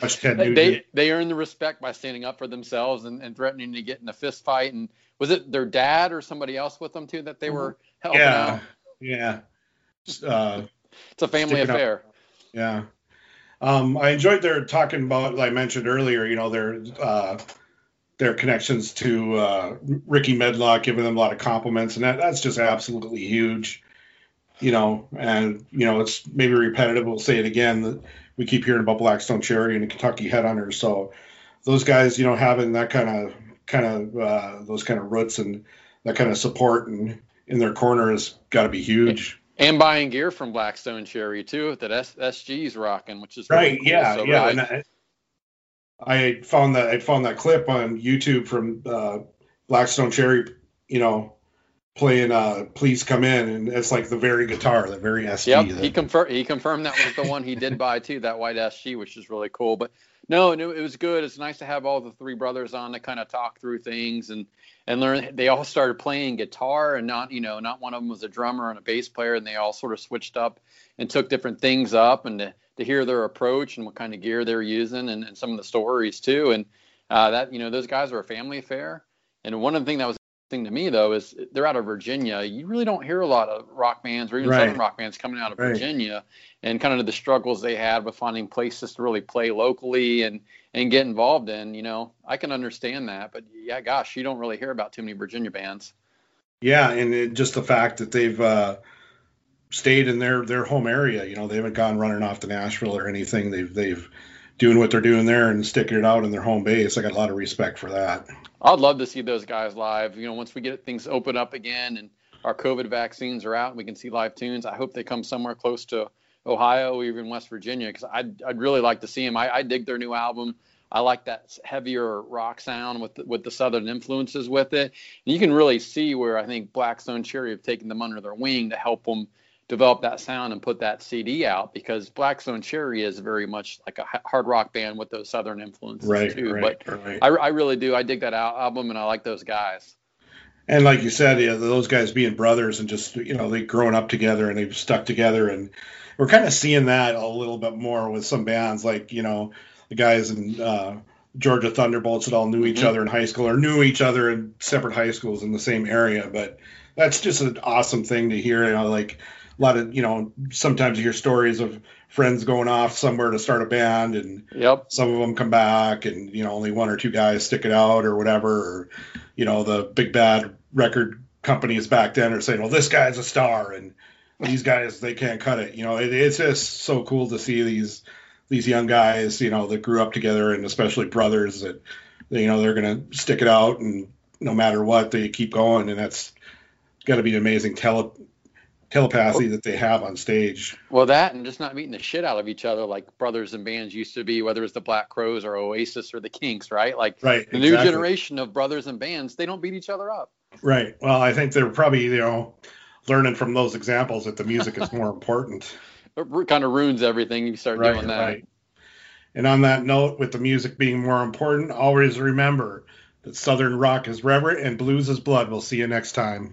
watch Ted Nugent. they they earned the respect by standing up for themselves and, and threatening to get in a fist fight. And was it their dad or somebody else with them too that they were helping yeah, out? yeah, uh, It's a family Sticking up. affair. Yeah. Um, I enjoyed their talking about, like I mentioned earlier, you know, their uh, their connections to uh, Rickey Medlocke, giving them a lot of compliments, and that, that's just absolutely huge. You know, and you know, it's maybe repetitive. We'll say it again that we keep hearing about Black Stone Cherry and the Kentucky Headhunters. So those guys, you know, having that kind of kind of uh, those kind of roots and that kind of support and in their corner has got to be huge. And buying gear from Black Stone Cherry too that S- SG's rocking, which is really right cool. yeah So yeah really- and I, I found that i found that clip on youtube from uh, black stone cherry you know playing uh please come in and it's like the very guitar the very sg Yep, that- he confirmed. He confirmed that was the one he did buy too, that white SG, which is really cool. But no, it was good. It's nice to have all the three brothers on to kind of talk through things and and learn. They all started playing guitar, and not you know, not one of them was a drummer and a bass player, and they all sort of switched up and took different things up, and to, to hear their approach and what kind of gear they're using, and, and some of the stories too. And uh, that you know, those guys are a family affair. And one of the things that was thing to me though is they're out of Virginia. You really don't hear a lot of rock bands or even Right. southern rock bands coming out of Right. Virginia, and kind of the struggles they had with finding places to really play locally and and get involved in. You know, I can understand that, but yeah, gosh, you don't really hear about too many Virginia bands. yeah and it, just the fact that they've uh stayed in their their home area you know they haven't gone running off to nashville or anything they've they've doing what they're doing there and sticking it out in their home base i got a lot of respect for that I'd love to see those guys live. You know, once we get things open up again and our COVID vaccines are out and we can see live tunes, I hope they come somewhere close to Ohio or even West Virginia because I'd, I'd really like to see them. I, I dig their new album. I like that heavier rock sound with the, with the southern influences with it. And you can really see where I think Black Stone Cherry have taken them under their wing to help them develop that sound and put that CD out because Black Stone Cherry is very much like a hard rock band with those southern influences right too. right But right I, I really do. I dig that al- album and I like those guys. and like you said, yeah, those guys being brothers and just you know they growing up together and they've stuck together, and we're kind of seeing that a little bit more with some bands like you know the guys in uh, Georgia Thunderbolts that all knew each mm-hmm. other in high school or knew each other in separate high schools in the same area, but that's just an awesome thing to hear. You know, like a lot of you know sometimes you hear stories of friends going off somewhere to start a band and yep. some of them come back and you know only one or two guys stick it out or whatever or you know the big bad record companies back then are saying well this guy's a star and these guys they can't cut it you know it, it's just so cool to see these these young guys you know that grew up together and especially brothers that you know they're gonna stick it out and no matter what they keep going and that's got to be an amazing tele telepathy that they have on stage. Well, that and just not beating the shit out of each other like brothers and bands used to be, whether it's the Black Crowes or Oasis or the Kinks, right? Like right, the exactly. new generation of brothers and bands, they don't beat each other up. Right. Well, I think they're probably you know learning from those examples that the music is more important. It kind of ruins everything. You start right, doing that. Right. And on that note, with the music being more important, always remember that Southern rock is reverent and blues is blood. We'll see you next time.